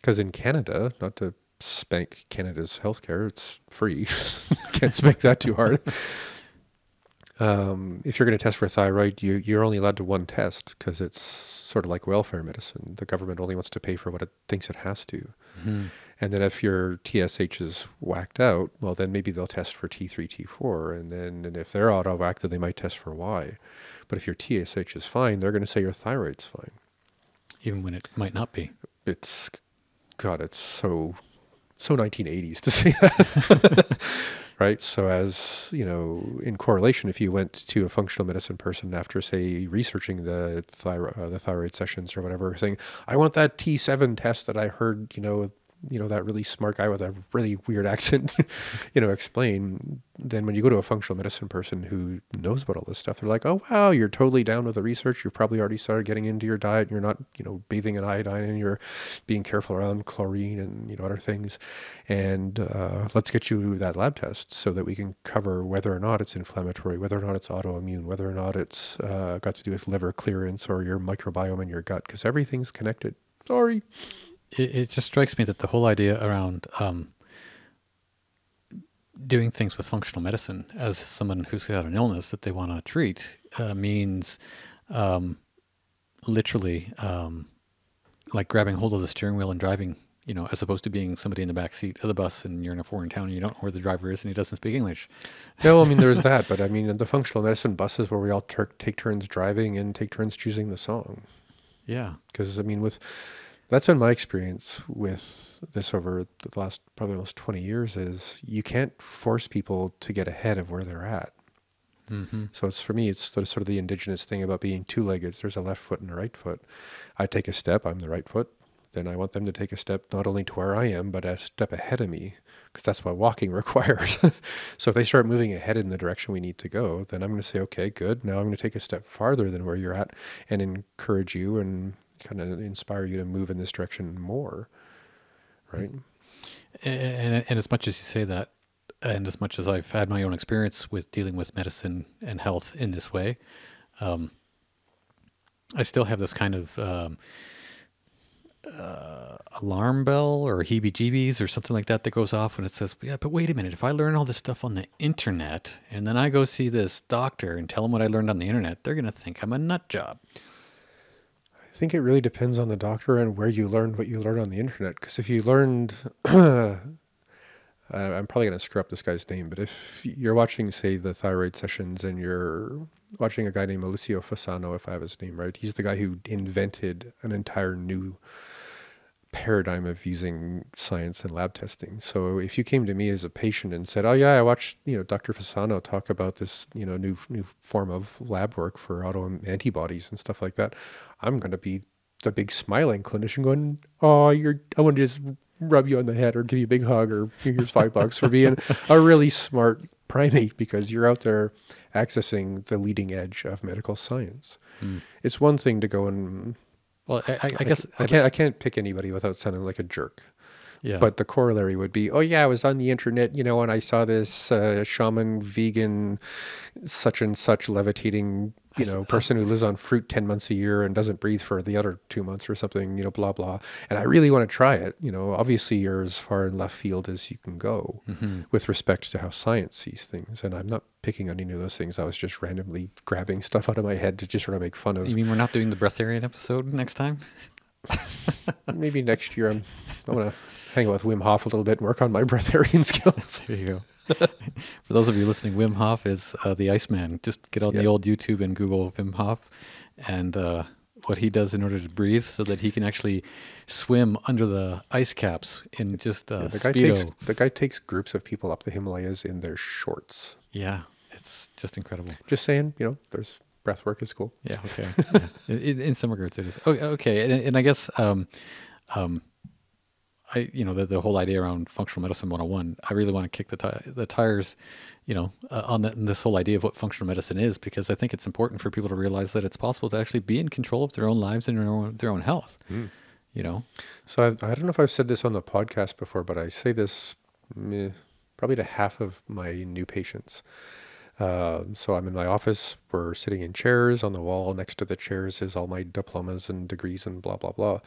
Because in Canada, not to spank Canada's healthcare, it's free. Can't spank that too hard. Um, if you're going to test for thyroid, you, you're only allowed to one test because it's sort of like welfare medicine. The government only wants to pay for what it thinks it has to. Mm-hmm. And then if your TSH is whacked out, well, then maybe they'll test for T3, T4. And then and if they're out of whack, then they might test for Y. But if your TSH is fine, they're going to say your thyroid's fine. Even when it might not be. It's, God, it's so, so 1980s to say that. right? So, as you know, in correlation, if you went to a functional medicine person after, say, researching the thyroid, uh, the thyroid sessions or whatever, saying, "I want that T7 test that I heard," you know, you know that really smart guy with a really weird accent you know explain then when you go to a functional medicine person who knows about all this stuff they're like oh wow you're totally down with the research. You've probably already started getting into your diet you're not you know bathing in iodine and you're being careful around chlorine and you know other things. And uh, let's get you that lab test so that we can cover whether or not it's inflammatory whether or not it's autoimmune whether or not it's uh, got to do with liver clearance or your microbiome in your gut because everything's connected. Sorry it, it just strikes me that the whole idea around um, doing things with functional medicine as someone who's got an illness that they want to treat uh, means um, literally um, like grabbing hold of the steering wheel and driving you know as opposed to being somebody in the back seat of the bus and you're in a foreign town and you don't know where the driver is and he doesn't speak english. No i mean there's that but i mean the functional medicine buses where we all ter- take turns driving and take turns choosing the song. Yeah. Because i mean with that's been my experience with this over the last probably almost 20 years is you can't force people to get ahead of where they're at. Mm-hmm. so it's for me it's sort of the indigenous thing about being two-legged. There's a left foot and a right foot. I take a step i'm the right foot. Then i want them to take a step not only to where i am but a step ahead of me because that's what walking requires. So if they start moving ahead in the direction we need to go then i'm going to say okay good. Now i'm going to take a step farther than where you're at and encourage you and kind of inspire you to move in this direction more right and, and, as much as you say that and as much as i've had my own experience with dealing with medicine and health in this way um, i still have this kind of um, uh, alarm bell or heebie jeebies or something like that that goes off when it says, Yeah, but wait a minute. If I learn all this stuff on the internet and then I go see this doctor and tell him what I learned on the internet, they're going to think I'm a nut job. Think it really depends on the doctor and where you learned what you learned on the internet. Because if you learned, I'm probably going to screw up this guy's name, but if you're watching, say, the thyroid sessions and you're watching a guy named Alessio Fasano, if I have his name right, he's the guy who invented an entire new paradigm of using science and lab testing. So if you came to me as a patient and said, "Oh yeah, I watched you know Dr. Fasano talk about this you know new new form of lab work for auto antibodies and stuff like that," I'm going to be the big smiling clinician going, "Oh, you're I want to just rub you on the head or give you a big hug or here's five bucks for being a really smart primate because you're out there accessing the leading edge of medical science." Mm. It's one thing to go and well, I, I, I guess I, I can't I can't pick anybody without sounding like a jerk. Yeah. But the corollary would be, oh yeah, I was on the internet, you know, and I saw this uh, shaman vegan, such and such levitating, you know, person who lives on fruit ten months a year and doesn't breathe for the other two months or something, you know, blah blah. And I really want to try it. You know, obviously you're as far in left field as you can go mm-hmm. with respect to how science sees things. And I'm not picking on any of those things. I was just randomly grabbing stuff out of my head to just sort of make fun of. You mean we're not doing the breatharian episode next time? Maybe next year I'm I'm gonna hang out with Wim Hof a little bit and work on my breatharian skills. There you go. For those of you listening, Wim Hof is uh, the Iceman. Just get on Yeah. the old YouTube and Google Wim Hof and uh, what he does in order to breathe so that he can actually swim under the ice caps in just uh, Yeah, the guy Speedo. takes the guy takes groups of people up the Himalayas in their shorts. Yeah, it's just incredible. Just saying, you know, there's breath work is cool. Yeah, okay. yeah. In, in some regards, it is. Okay, okay. And, and I guess, um, um, I you know the, the whole idea around functional medicine 101. I really want to kick the ti- the tires, you know, uh, on the, this whole idea of what functional medicine is because I think it's important for people to realize that it's possible to actually be in control of their own lives and their own, their own health. You know, So I, I don't know if I've said this on the podcast before, but I say this meh, probably to half of my new patients. Uh, so I'm in my office. We're sitting in chairs. On the wall next to the chairs is all my diplomas and degrees and blah blah blah.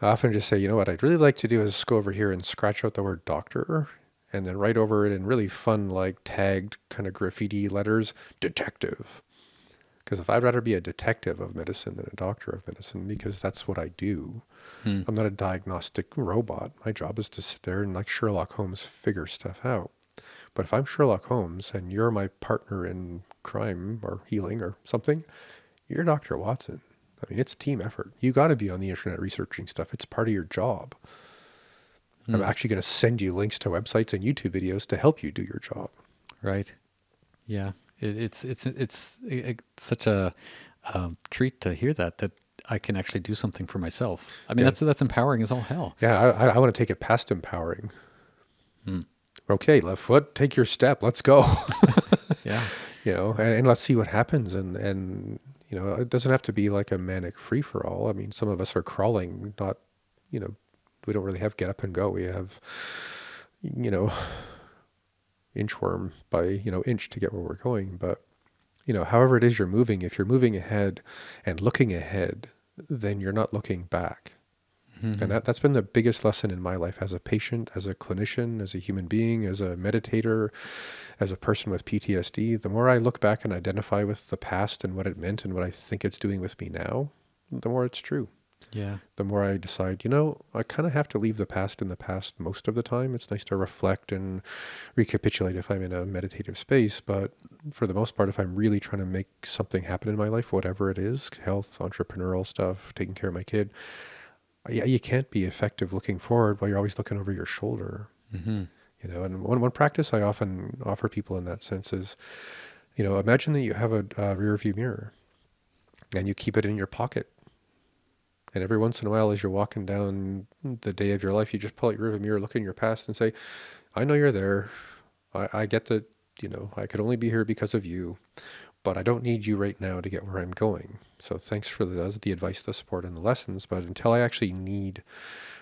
I often just say, you know what I'd really like to do is go over here and scratch out the word doctor and then write over it in really fun, like tagged kind of graffiti letters, detective. Because if I'd rather be a detective of medicine than a doctor of medicine, because that's what I do. Hmm. I'm not a diagnostic robot. My job is to sit there and, like Sherlock Holmes, figure stuff out. But if I'm Sherlock Holmes and you're my partner in crime or healing or something, you're Dr. Watson. I mean, it's team effort. You got to be on the internet researching stuff. It's part of your job. I'm Hmm. actually going to send you links to websites and YouTube videos to help you do your job. Right. Yeah. It, it's it's it's it's such a um, treat to hear that that I can actually do something for myself. I mean, Yeah. that's that's empowering as all hell. Yeah, I, I, I want to take it past empowering. Hmm. Okay, left foot, take your step. Let's go. Yeah. you know, and, and let's see what happens. And and you know, it doesn't have to be like a manic free for all. I mean, some of us are crawling, not, you know, we don't really have get up and go. We have, you know, inchworm by you know inch to get where we're going. But you know, however it is you're moving, if you're moving ahead and looking ahead, then you're not looking back. Mhm. And that, that's been the biggest lesson in my life as a patient, as a clinician, as a human being, as a meditator, as a person with PTSD. The more I look back and identify with the past and what it meant and what I think it's doing with me now, the more it's true. yeah. The more I decide, you know, I kind of have to leave the past in the past most of the time. It's nice to reflect and recapitulate if I'm in a meditative space. But for the most part, if I'm really trying to make something happen in my life, whatever it is health, entrepreneurial stuff, taking care of my kid yeah, you can't be effective looking forward while you're always looking over your shoulder. hmm You know, and one one practice I often offer people in that sense is, you know, imagine that you have a, a rear view mirror, and you keep it in your pocket. And every once in a while, as you're walking down the day of your life, you just pull out your rear view mirror, look in your past, and say, "I know you're there. I, I get that. You know, I could only be here because of you, but I don't need you right now to get where I'm going. So thanks for the the advice, the support, and the lessons. But until I actually need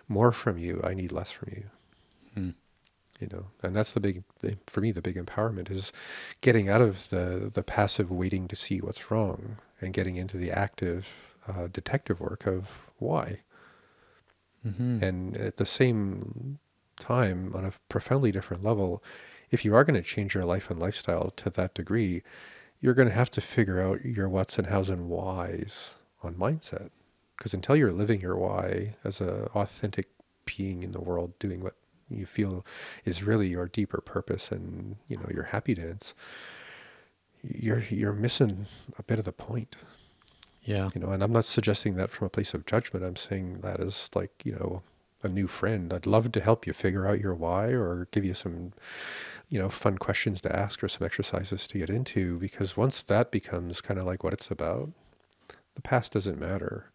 more from you, I need less from you." Hmm. you know and that's the big for me the big empowerment is getting out of the the passive waiting to see what's wrong and getting into the active uh, detective work of why hmm and at the same time on a profoundly different level if you are going to change your life and lifestyle to that degree you're going to have to figure out your what's and how's and whys on mindset. Because until you're living your why as a authentic being in the world doing what you feel is really your deeper purpose and you know your happy dance you're you're missing a bit of the point. Yeah. you know and i'm not suggesting that from a place of judgment. I'm saying that as like you know a new friend. I'd love to help you figure out your why or give you some you know fun questions to ask or some exercises to get into because once that becomes kind of like what it's about the past doesn't matter.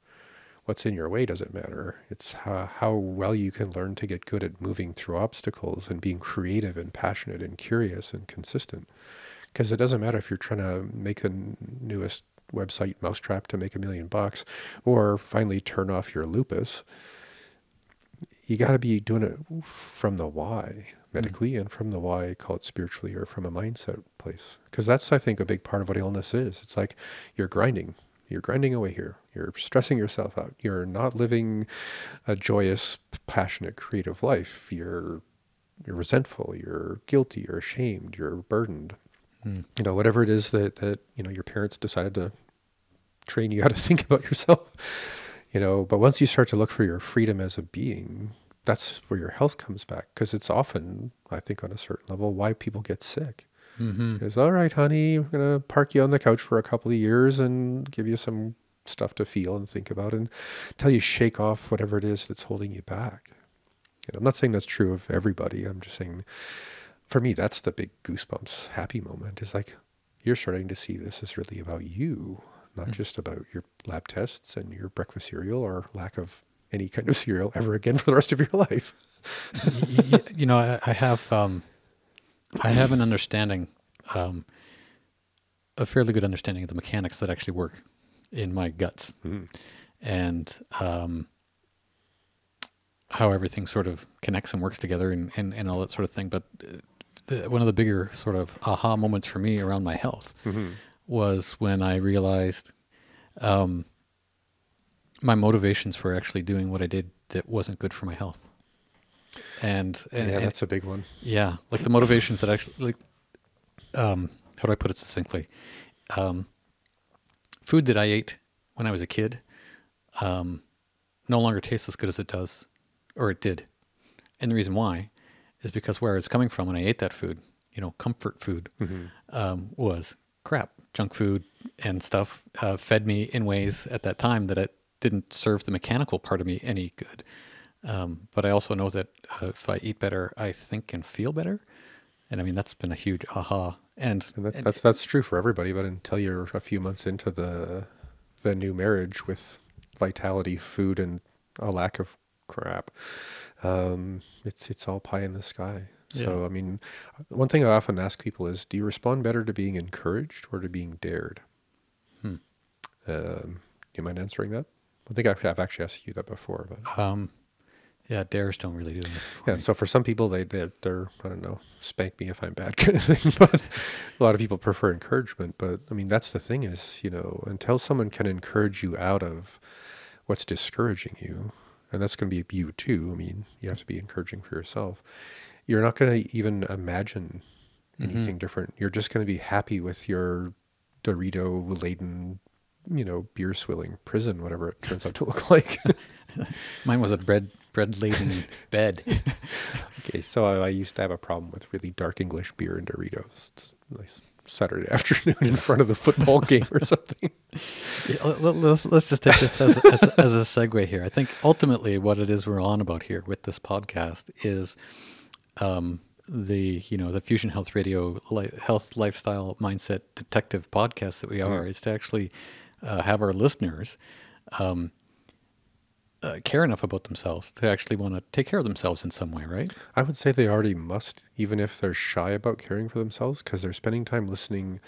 What's in your way doesn't matter. It's how, how well you can learn to get good at moving through obstacles and being creative and passionate and curious and consistent. Because it doesn't matter if you're trying to make the newest website mousetrap to make a million bucks or finally turn off your lupus you got to be doing it from the why medically and from the why call it spiritually or from a mindset place. Because that's i think a big part of what illness is. It's like you're grinding. You're grinding away here. You're stressing yourself out. You're not living a joyous passionate creative life. You're you're resentful. You're guilty. You're ashamed. You're burdened. Hmm. you know whatever it is that that you know your parents decided to train you how to think about yourself you know but once you start to look for your freedom as a being that's where your health comes back because it's often i think on a certain level why people get sick. Hmm is all right honey we're going to park you on the couch for a couple of years and give you some stuff to feel and think about and until you shake off whatever it is that's holding you back. And i'm not saying that's true of everybody. I'm just saying for me that's the big goosebumps happy moment. Is like you're starting to see this is really about you not Mm. just about your lab tests and your breakfast cereal or lack of any kind of cereal ever again for the rest of your life you know, I, I have um, I have an understanding, um, a fairly good understanding of the mechanics that actually work in my guts, Mm. and um, how everything sort of connects and works together, and, and, and all that sort of thing. But uh, the, one of the bigger sort of aha moments for me around my health Mhm. Was when I realized um, my motivations for actually doing what I did that wasn't good for my health. And, and yeah, and- that's a big one. yeah, like the motivations that actually, like, um, how do I put it succinctly? Um, food that I ate when I was a kid um, no longer tastes as good as it does, or it did. And the reason why is because where I was coming from when I ate that food, you know, comfort food, um, was crap, junk food and stuff uh, fed me in ways at that time that it didn't serve the mechanical part of me any good. Um, but I also know that uh, if I eat better, I think and feel better. And I mean, that's been a huge aha. And, And that, and- that's that's true for everybody. But until you're a few months into the the new marriage with vitality, food, and a lack of crap, um, it's it's all pie in the sky. So Yeah. I mean, one thing I often ask people is, do you respond better to being encouraged or to being dared? Hmm. Um, do you mind answering that? I think I've, I've actually asked you that before, but um, yeah, dares don't really do anything. yeah. So for some people, they they're, they're I don't know, spank me if I'm bad kind of thing. But a lot of people prefer encouragement. But I mean, that's the thing is, you know, until someone can encourage you out of what's discouraging you, and that's going to be you too. I mean, you have to be encouraging for yourself. You're not going to even imagine mm-hmm. anything different. You're just going to be happy with your Dorito laden, you know, beer swilling prison, whatever it turns out to look like. Mine was a bread bread laden bed. Okay, so I, I used to have a problem with really dark English beer and Doritos. It's nice Saturday afternoon in front of the football game or something. Yeah, let- let's, let's just take this as, as, as a segue here. I think ultimately what it is we're on about here with this podcast is um, the you know the Fusion Health Radio li- Health Lifestyle Mindset Detective podcast that we are is to actually uh, have our listeners um, uh, care enough about themselves to actually want to take care of themselves in some way, right? I would say they already must, even if they're shy about caring for themselves, because they're spending time listening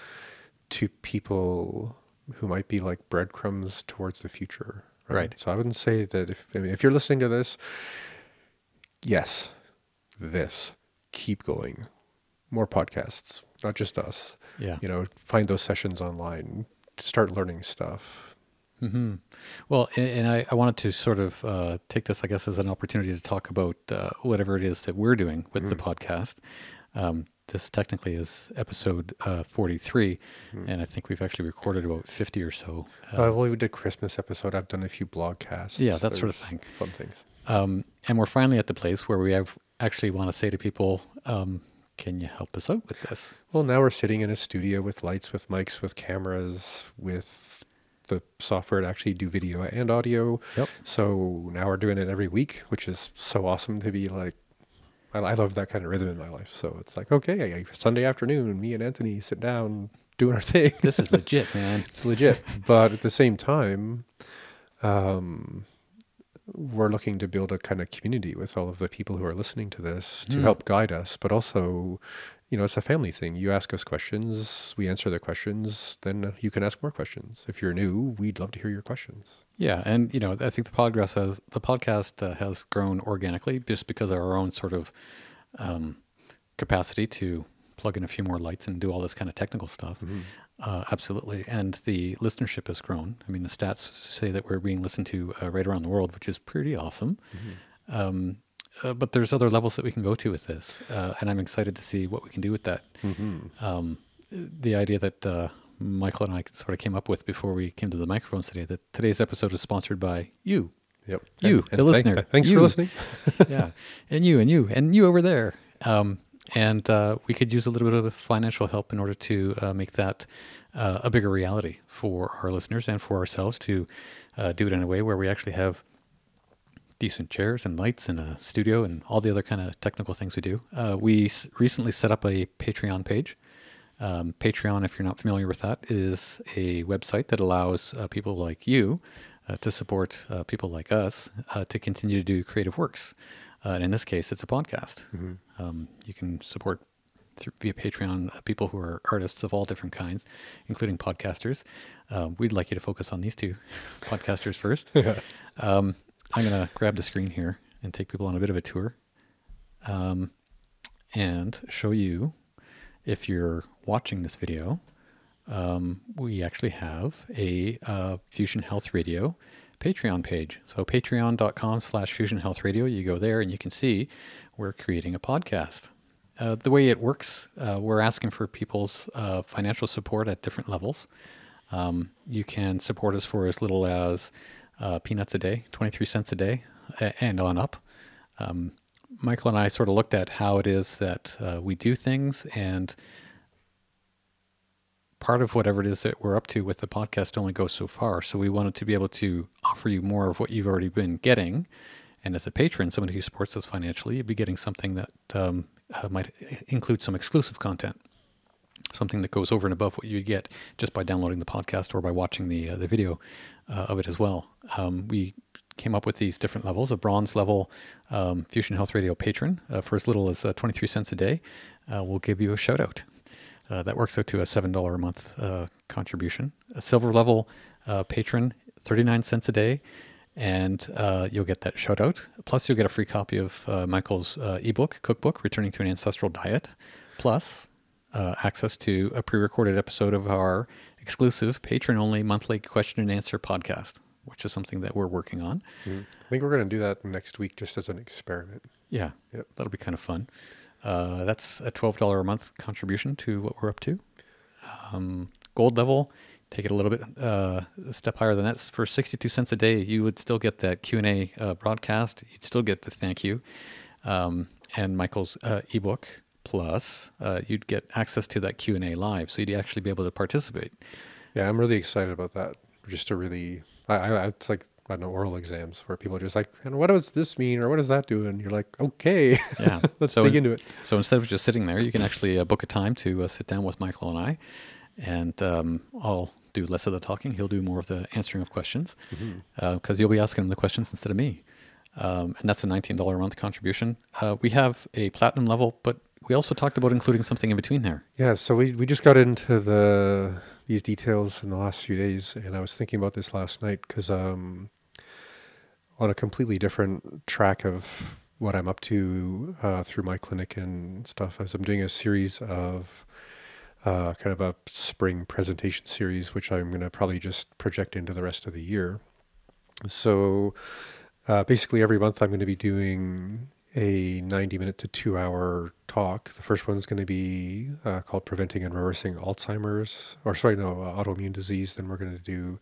to people who might be like breadcrumbs towards the future. Right. So I wouldn't say that if I mean, if you're listening to this, yes, this keep going, more podcasts, not just us. Yeah. You know, find those sessions online, start learning stuff. hmm Well, and I, I wanted to sort of uh, take this, I guess, as an opportunity to talk about uh, whatever it is that we're doing with the podcast. Um, this technically is episode uh, 43, and I think we've actually recorded about 50 or so. Uh, well, we did Christmas episode. I've done a few blogcasts. Yeah, that sort of thing. Fun things. Um, and we're finally at the place where we have actually want to say to people, um, can you help us out with this? Well, now we're sitting in a studio with lights, with mics, with cameras, with the software to actually do video and audio. Yep. So now we're doing it every week, which is so awesome to be like. I, I love that kind of rhythm in my life. So it's like, okay, I- Sunday afternoon, me and Anthony sit down doing our thing. This is legit, man. it's legit. but at the same time, um, we're looking to build a kind of community with all of the people who are listening to this to Mm. help guide us, but also, you know, it's a family thing. You ask us questions, we answer the questions, then you can ask more questions. If you're new, we'd love to hear your questions. Yeah, and you know, I think the podcast has the podcast uh, has grown organically just because of our own sort of um, capacity to plug in a few more lights and do all this kind of technical stuff. Uh, absolutely, and the listenership has grown. I mean, the stats say that we're being listened to uh, right around the world, which is pretty awesome. Um, uh, but there's other levels that we can go to with this, uh, and I'm excited to see what we can do with that. Um, the idea that uh, Michael and I sort of came up with before we came to the microphones today that today's episode is sponsored by you. Yep. You, And- the and thank- listener. thanks You. for listening. yeah, and you, and you, and you over there. Um, and uh, we could use a little bit of financial help in order to uh, make that uh, a bigger reality for our listeners and for ourselves to uh, do it in a way where we actually have decent chairs and lights and a studio and all the other kind of technical things we do. Uh, we s- recently set up a Patreon page. Um, Patreon, if you're not familiar with that, is a website that allows uh, people like you to support people like us to continue to do creative works. Uh, and in this case, it's a podcast. Um, you can support through, via Patreon uh, people who are artists of all different kinds, including podcasters. Um, we'd like you to focus on these two podcasters first. um, I'm going to grab the screen here and take people on a bit of a tour um, and show you if you're watching this video, um, we actually have a uh, Fusion Health Radio Patreon page. So patreon.com slash fusion health radio. You go there and you can see we're creating a podcast. Uh, the way it works, uh, we're asking for people's uh, financial support at different levels. Um, you can support us for as little as uh, peanuts a day, 23 cents a day, and on up. Um, Michael and I sort of looked at how it is that uh, we do things, and part of whatever it is that we're up to with the podcast only goes so far. So we wanted to be able to offer you more of what you've already been getting. And as a patron, somebody who supports us financially, you'd be getting something that um, uh, might include some exclusive content, something that goes over and above what you get just by downloading the podcast or by watching the uh, the video uh, of it as well. Um, we came up with these different levels. A bronze level um, Fusion Health Radio patron uh, for as little as uh, 23 cents a day uh, will give you a shout out. Uh, that works out to a $7 a month uh, contribution. A silver level uh, patron, 39 cents a day, and you'll get that shout out. Plus, you'll get a free copy of Michael's ebook, cookbook, Returning to an Ancestral Diet, plus access to a pre recorded episode of our exclusive patron only monthly question and answer podcast which is something that we're working on. Mm. I think we're going to do that next week just as an experiment. Yeah, yep. that'll be kind of fun. Uh, that's a $12 a month contribution to what we're up to. Um, gold level, take it a little bit uh, a step higher than that. For 62 cents a day, you would still get that Q&A uh, broadcast. You'd still get the thank you um, and Michael's uh, ebook. Plus, uh, you'd get access to that Q&A live, so you'd actually be able to participate. Yeah, I'm really excited about that. Just to really I, I, it's like I don't know oral exams where people are just like, and what does this mean or what does that do? And you're like, okay, yeah, let's so dig in, into it. So instead of just sitting there, you can actually uh, book a time to uh, sit down with Michael and I, and um, I'll do less of the talking. He'll do more of the answering of questions because mm-hmm. uh, you'll be asking him the questions instead of me. Um, and that's a $19 a month contribution. Uh, we have a platinum level, but we also talked about including something in between there. Yeah, so we, we just got into the these details in the last few days, and I was thinking about this last night because um, on a completely different track of what I'm up to uh, through my clinic and stuff, as I'm doing a series of uh, kind of a spring presentation series, which I'm going to probably just project into the rest of the year. So uh, basically, every month I'm going to be doing a 90 minute to two hour talk. The first one is going to be uh, called Preventing and Reversing Alzheimer's, or sorry, no, uh, autoimmune disease. Then we're going to do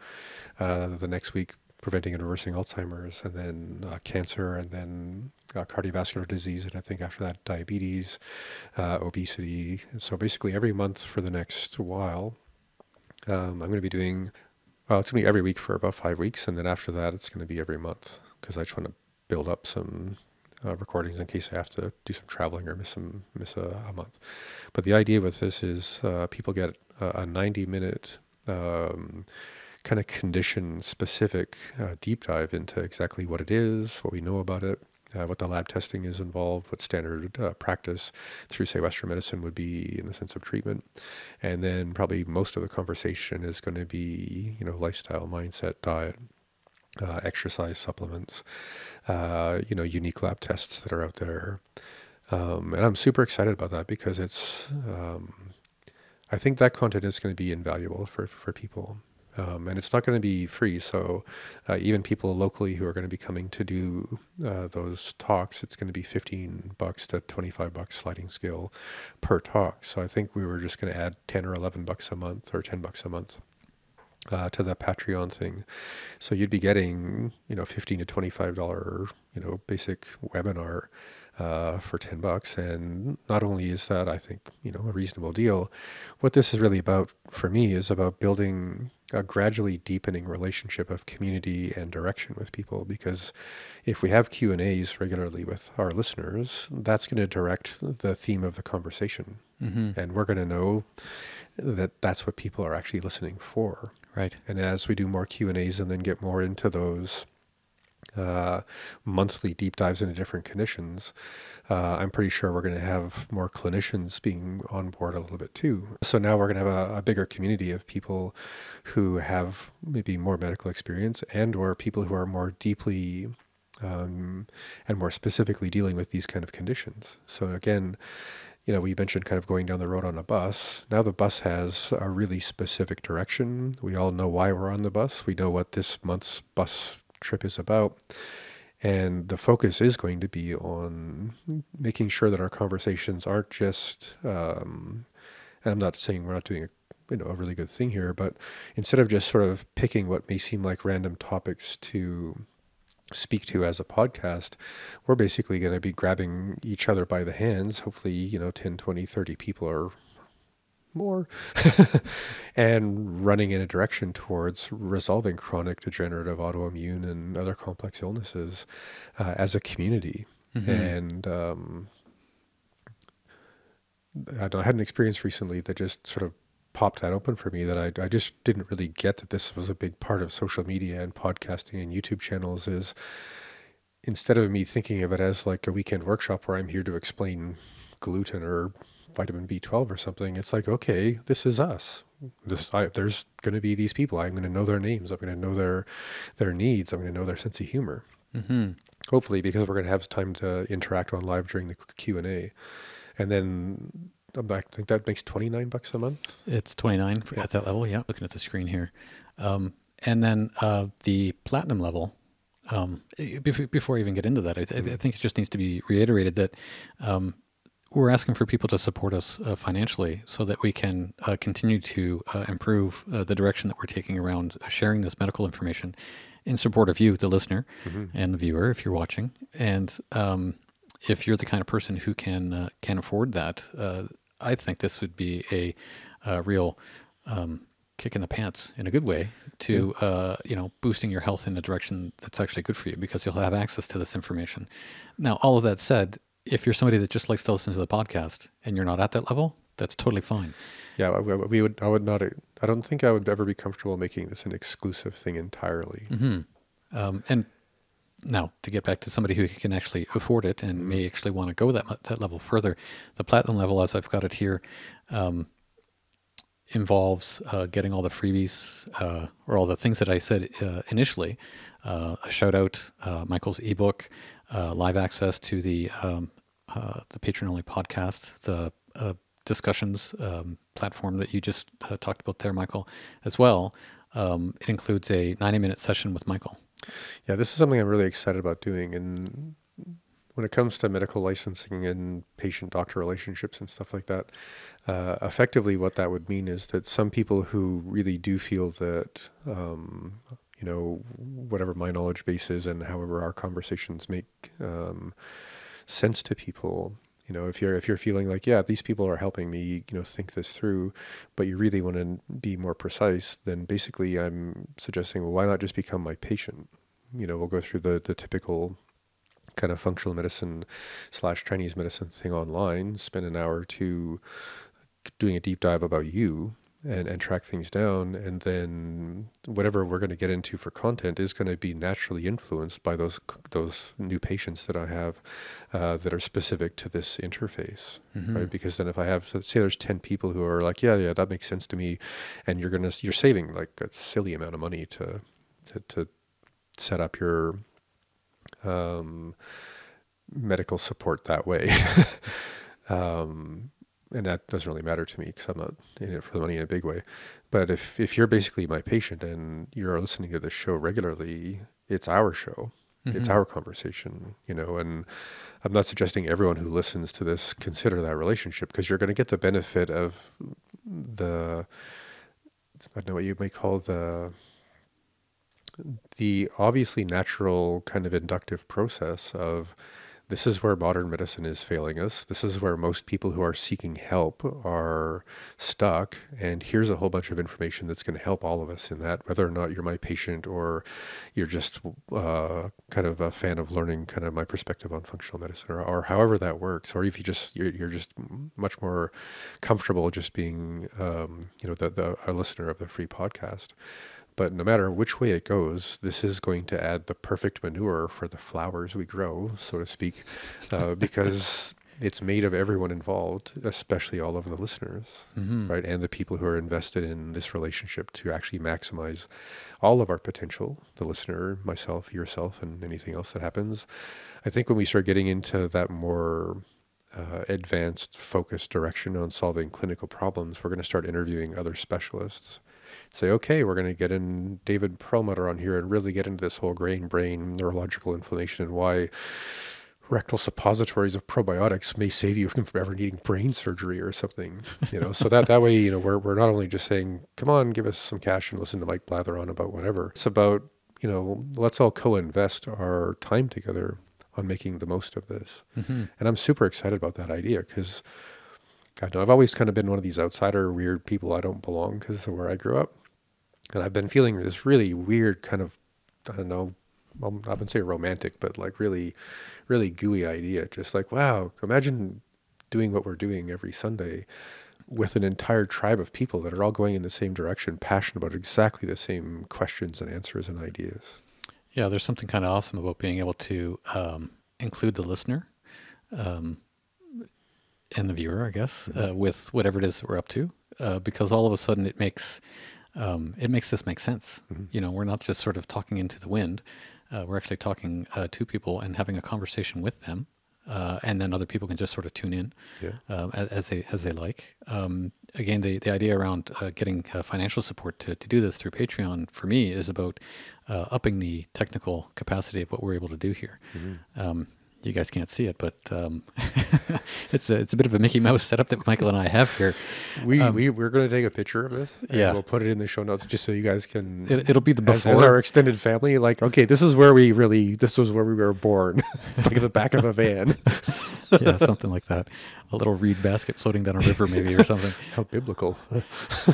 uh, the next week Preventing and Reversing Alzheimer's, and then uh, cancer, and then uh, cardiovascular disease, and I think after that, diabetes, obesity. So basically, every month for the next while, um, I'm going to be doing, well, it's going to be every week for about five weeks, and then after that, it's going to be every month because I just want to build up some uh, recordings in case I have to do some traveling or miss some miss a, a month. But the idea with this is uh, people get a, a 90 minute um, kind of condition specific uh, deep dive into exactly what it is, what we know about it. Uh, what the lab testing is involved, what standard uh, practice through, say, Western medicine would be in the sense of treatment. And then probably most of the conversation is going to be, you know, lifestyle, mindset, diet, uh, exercise supplements, uh, you know, unique lab tests that are out there. Um, and I'm super excited about that because it's, um, I think that content is going to be invaluable for, for people. Um, and it's not going to be free. So uh, even people locally who are going to be coming to do uh, those talks, it's going to be 15 bucks to 25 bucks sliding scale per talk. So I think we were just going to add 10 or 11 bucks a month or 10 bucks a month uh, to the Patreon thing. So you'd be getting, you know, fifteen to twenty-five dollar, you know, basic webinar uh, for ten bucks. And not only is that, I think, you know, a reasonable deal. What this is really about for me is about building a gradually deepening relationship of community and direction with people. Because if we have Q and A's regularly with our listeners, that's going to direct the theme of the conversation, mm-hmm. and we're going to know that that's what people are actually listening for. Right. And as we do more Q and A's and then get more into those uh, monthly deep dives into different conditions, uh, I'm pretty sure we're going to have more clinicians being on board a little bit too. So now we're going to have a, a, bigger community of people who have maybe more medical experience and or people who are more deeply um, and more specifically dealing with these kind of conditions. So again, you know, we mentioned kind of going down the road on a bus. Now the bus has a really specific direction. We all know why we're on the bus. We know what this month's bus trip is about. And the focus is going to be on making sure that our conversations aren't just, um, and I'm not saying we're not doing a you know a really good thing here, but instead of just sort of picking what may seem like random topics to speak to as a podcast, we're basically going to be grabbing each other by the hands. Hopefully, you know, 10, 20, 30 people or more and running in a direction towards resolving chronic degenerative autoimmune and other complex illnesses uh, as a community. Mm-hmm. And um, I, I had an experience recently that just sort of popped that open for me that I, I just didn't really get that this was a big part of social media and podcasting and YouTube channels is instead of me thinking of it as like a weekend workshop where I'm here to explain gluten or vitamin B12 or something, it's like, okay, this is us. This, I, there's going to be these people. I'm going to know their names. I'm going to know their, their needs. I'm going to know their sense of humor. Mm-hmm. Hopefully, because we're going to have time to interact on live during the Q and A, and then I think that makes 29 bucks a month. It's 29 yeah. at that level. Yeah. Looking at the screen here. Um, and then uh, the platinum level, um, before I even get into that, I, th- I, think it just needs to be reiterated that um, we're asking for people to support us uh, financially so that we can uh, continue to uh, improve uh, the direction that we're taking around sharing this medical information in support of you, the listener, mm-hmm. and the viewer, if you're watching. And um, if you're the kind of person who can uh, can afford that, uh, I think this would be a, a real um, kick in the pants in a good way to yeah. uh, you know boosting your health in a direction that's actually good for you because you'll have access to this information. Now, all of that said, if you're somebody that just likes to listen to the podcast and you're not at that level, that's totally fine. Yeah, we would. I would not. I don't think I would ever be comfortable making this an exclusive thing entirely. Mm-hmm. Um, and now, to get back to somebody who can actually afford it and mm-hmm. may actually want to go that that level further, the platinum level, as I've got it here, um, involves uh, getting all the freebies uh, or all the things that I said uh, initially. Uh, a shout out, uh, Michael's ebook, uh, live access to the um, the patron only podcast, the discussions um, platform that you just talked about there, Michael, as well. Um, it includes a 90 minute session with Michael. Yeah, this is something I'm really excited about doing. And when it comes to medical licensing and patient doctor relationships and stuff like that, uh, effectively what that would mean is that some people who really do feel that, um, you know, whatever my knowledge base is and however our conversations make um, sense to people, you know if you're if you're feeling like yeah these people are helping me you know think this through but you really want to be more precise then basically i'm suggesting well why not just become my patient? You know we'll go through the the typical kind of functional medicine slash chinese medicine thing online spend an hour or two doing a deep dive about you and, and track things down. And then whatever we're going to get into for content is going to be naturally influenced by those those new patients that I have uh, that are specific to this interface, mm-hmm. right? Because then if I have, say, there's ten people who are like, yeah, yeah, that makes sense to me, and you're gonna you're saving like a silly amount of money to to, to set up your um, medical support that way. um, and that doesn't really matter to me because I'm not in it for the money in a big way. But if if you're basically my patient and you're listening to this show regularly, it's our show. Mm-hmm. It's our conversation, you know, and I'm not suggesting everyone who listens to this consider that relationship because you're going to get the benefit of the I don't know what you may call the the obviously natural kind of inductive process of this is where modern medicine is failing us. This is where most people who are seeking help are stuck. And here's a whole bunch of information that's going to help all of us in that, whether or not you're my patient or you're just uh, kind of a fan of learning kind of my perspective on functional medicine or, or however that works. Or if you just, you're, you're just much more comfortable just being, um, you know, the, the, a listener of the free podcast. But no matter which way it goes, this is going to add the perfect manure for the flowers we grow, so to speak, uh, because it's made of everyone involved, especially all of the listeners, mm-hmm. right, and the people who are invested in this relationship to actually maximize all of our potential. The listener, myself, yourself, and anything else that happens. I think when we start getting into that more uh, advanced, focused direction on solving clinical problems, we're going to start interviewing other specialists say, okay, we're going to get in David Perlmutter on here and really get into this whole grain brain neurological inflammation and why rectal suppositories of probiotics may save you from ever needing brain surgery or something. You know, so that that way, you know, we're we're not only just saying, come on, give us some cash and listen to Mike blather on about whatever. It's about you know, let's all co-invest our time together on making the most of this. Mm-hmm. And I'm super excited about that idea because I know I've always kind of been one of these outsider weird people. I don't belong because of where I grew up, and I've been feeling this really weird kind of I don't know. well, I wouldn't say romantic, but like really, really gooey idea. Just like, wow, imagine doing what we're doing every Sunday with an entire tribe of people that are all going in the same direction, passionate about exactly the same questions and answers and ideas. Yeah, there's something kind of awesome about being able to um, include the listener um, and the viewer, I guess, uh, with whatever it is that we're up to, uh, because all of a sudden it makes um, it makes this make sense. You know, we're not just sort of talking into the wind; uh, we're actually talking uh, to people and having a conversation with them, uh, and then other people can just sort of tune in Yeah. um, as, as they as they like. Um, again, the the idea around uh, getting uh, financial support to, to do this through Patreon for me is about uh, upping the technical capacity of what we're able to do here. Um, you guys can't see it, but um, it's a it's a bit of a Mickey Mouse setup that Michael and I have here. We we we're going to take a picture of this. And Yeah. we'll put it in the show notes just so you guys can. It, it'll be the as, before. as our extended family, like, okay, this is where we really, this was where we were born. it's like the back of a van. yeah, something like that. A little reed basket floating down a river, maybe, or something. How biblical.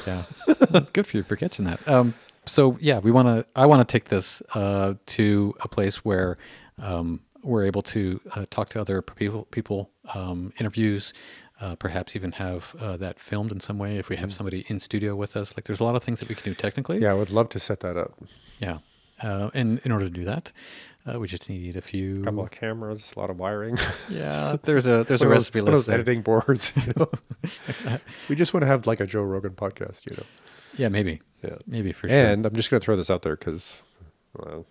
yeah, it's good for you for catching that. Um, so yeah, we want to. I want to take this uh, to a place where um, we're able to uh, talk to other people, people um, interviews, uh, perhaps even have uh, that filmed in some way. If we have somebody in studio with us, like there's a lot of things that we can do technically. Yeah, I would love to set that up. Yeah. Uh, and in order to do that, uh, we just need a few. A couple of cameras, a lot of wiring. Yeah, there's a there's a those- recipe one list. those there. editing boards. You know? we just want to have like a Joe Rogan podcast, you know. Yeah, maybe, Yeah. maybe for sure. And I'm just going to throw this out there because, well,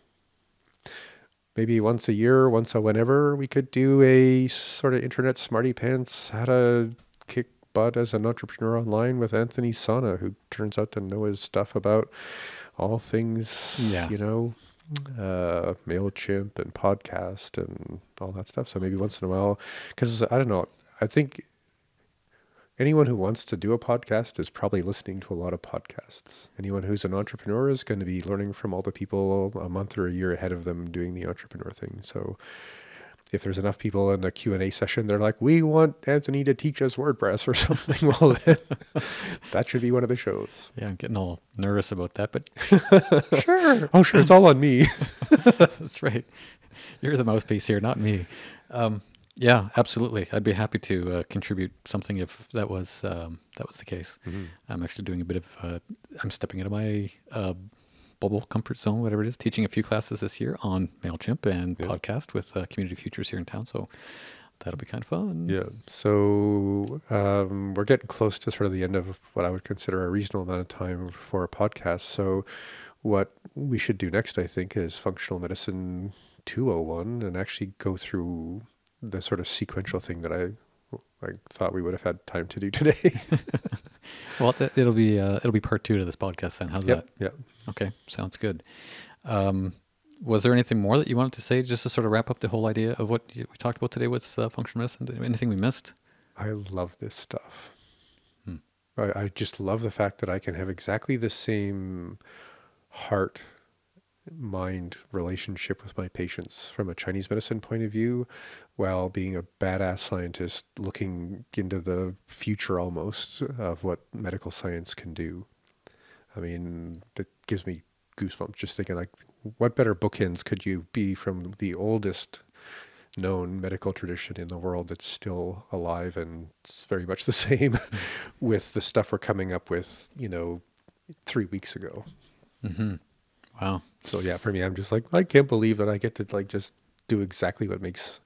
maybe once a year, once a whenever, we could do a sort of internet smarty pants how to kick butt as an entrepreneur online with Anthony Sana, who turns out to know his stuff about all things, Yeah. you know, uh, MailChimp and podcast and all that stuff. So maybe once in a while, because I don't know, I think anyone who wants to do a podcast is probably listening to a lot of podcasts. Anyone who's an entrepreneur is going to be learning from all the people a month or a year ahead of them doing the entrepreneur thing. So if there's enough people in a Q&A session, they're like, we want Anthony to teach us WordPress or something. Well, then that should be one of the shows. Yeah, I'm getting all nervous about that, but Sure. Oh, sure. It's all on me. that's right. You're the mouthpiece here, not me. Um, yeah, absolutely. I'd be happy to uh, contribute something if that was um, that was the case. I'm actually doing a bit of. Uh, I'm stepping out of my uh, bubble comfort zone, whatever it is. Teaching a few classes this year on Mailchimp and Yeah. podcast with uh, Community Futures here in town. So that'll be kind of fun. Yeah. So um, we're getting close to sort of the end of what I would consider a reasonable amount of time for a podcast. So what we should do next, I think, is functional medicine 201 and actually go through the sort of sequential thing that I I thought we would have had time to do today. Well, th- it'll be uh, it'll be part two to this podcast. Then, how's that? Yeah. Okay, sounds good. Um, was there anything more that you wanted to say, just to sort of wrap up the whole idea of what we talked about today with uh, functional medicine? Anything we missed? I love this stuff. Hmm. I, I just love the fact that I can have exactly the same heart mind relationship with my patients from a Chinese medicine point of view while being a badass scientist looking into the future almost of what medical science can do. I mean, it gives me goosebumps just thinking like what better bookends could you be from the oldest known medical tradition in the world that's still alive and it's very much the same with the stuff we're coming up with, you know, three weeks ago. Mm-hmm. Wow. So yeah, for me, I'm just like, I can't believe that I get to like just do exactly what makes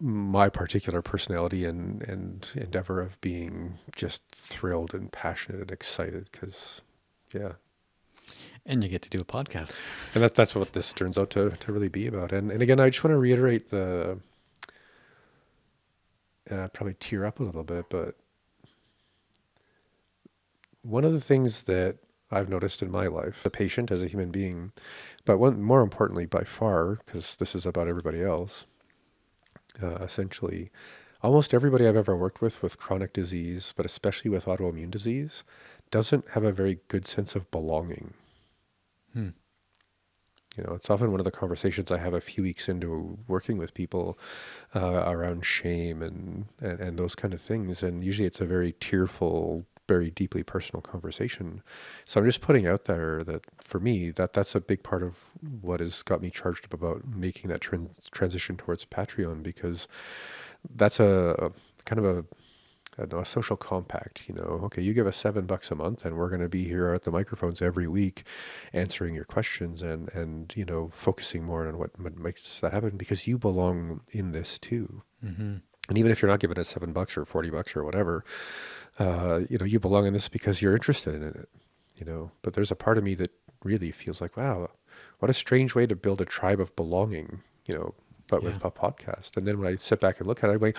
my particular personality and, and endeavor of being just thrilled and passionate and excited. Cause yeah, And you get to do a podcast. and that, that's what this turns out to, to really be about. And, and again, I just want to reiterate the, and I'd probably tear up a little bit, but one of the things that I've noticed in my life, a patient as a human being, but one, more importantly, by far, because this is about everybody else, uh, essentially, almost everybody I've ever worked with with chronic disease, but especially with autoimmune disease, doesn't have a very good sense of belonging. Hmm. You know, it's often one of the conversations I have a few weeks into working with people uh, around shame and, and, and those kind of things. And usually it's a very tearful, very deeply personal conversation. So I'm just putting out there that for me, that that's a big part of what has got me charged up about making that trans- transition towards Patreon because that's a, a kind of a a, a social compact. You know, okay, you give us seven bucks a month, and we're going to be here at the microphones every week, answering your questions and and you know focusing more on what, what makes that happen because you belong in this too. Mm-hmm. And even if you're not giving us seven bucks or forty bucks or whatever, uh, you know, you belong in this because you're interested in it. You know, but there's a part of me that really feels like, wow, what a strange way to build a tribe of belonging. You know, but Yeah. with a podcast. And then when I sit back and look at it, I'm like,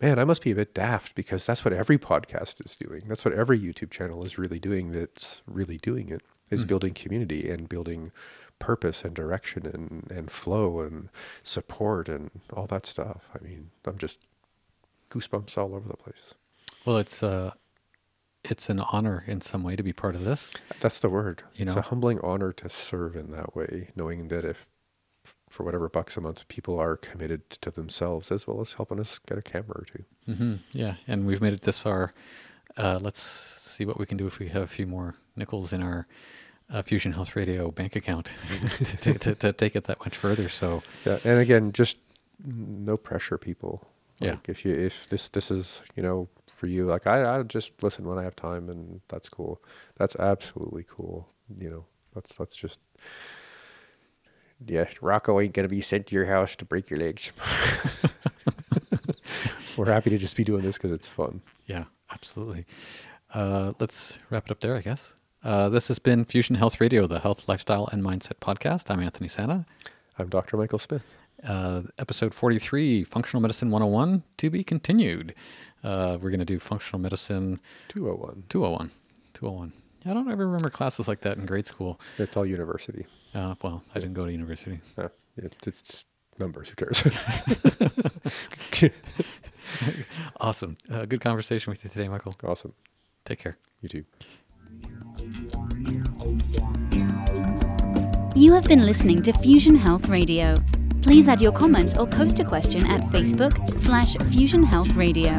man, I must be a bit daft because that's what every podcast is doing. That's what every YouTube channel is really doing. That's really doing it is Mm. building community and building purpose and direction and, and flow and support and all that stuff. I mean, I'm just goosebumps all over the place. Well, it's uh, it's an honor in some way to be part of this. That's the word. You it's a humbling honor to serve in that way, knowing that if for whatever bucks a month people are committed to themselves as well as helping us get a camera or two. hmm Yeah, and we've made it this far. Uh, let's see what we can do if we have a few more nickels in our uh, Fusion Health Radio bank account to, to, to, to take it that much further. So, Yeah, and again, just no pressure, people. Yeah. Like if you if this this is you know for you, like I I just listen when I have time, and that's cool. That's absolutely cool. You know, let's let's just. Yeah, Rocco ain't gonna be sent to your house to break your legs. We're happy to just be doing this because it's fun. yeah, absolutely. Uh, let's wrap it up there, I guess. Uh, this has been Fusion Health Radio, the health, lifestyle, and mindset podcast. I'm Anthony Santa. I'm Dr. Michael Smith. Uh, episode 43, Functional Medicine 101, to be continued. Uh, we're going to do Functional Medicine 201. 201. 201. I don't ever remember classes like that in grade school. It's all university. Uh, well, I didn't go to university. Uh, it, it's numbers. Who cares? Awesome. Uh, good conversation with you today, Michael. awesome. Take care. You too. You have been listening to Fusion Health Radio. Please add your comments or post a question at Facebook slash Fusion Health Radio.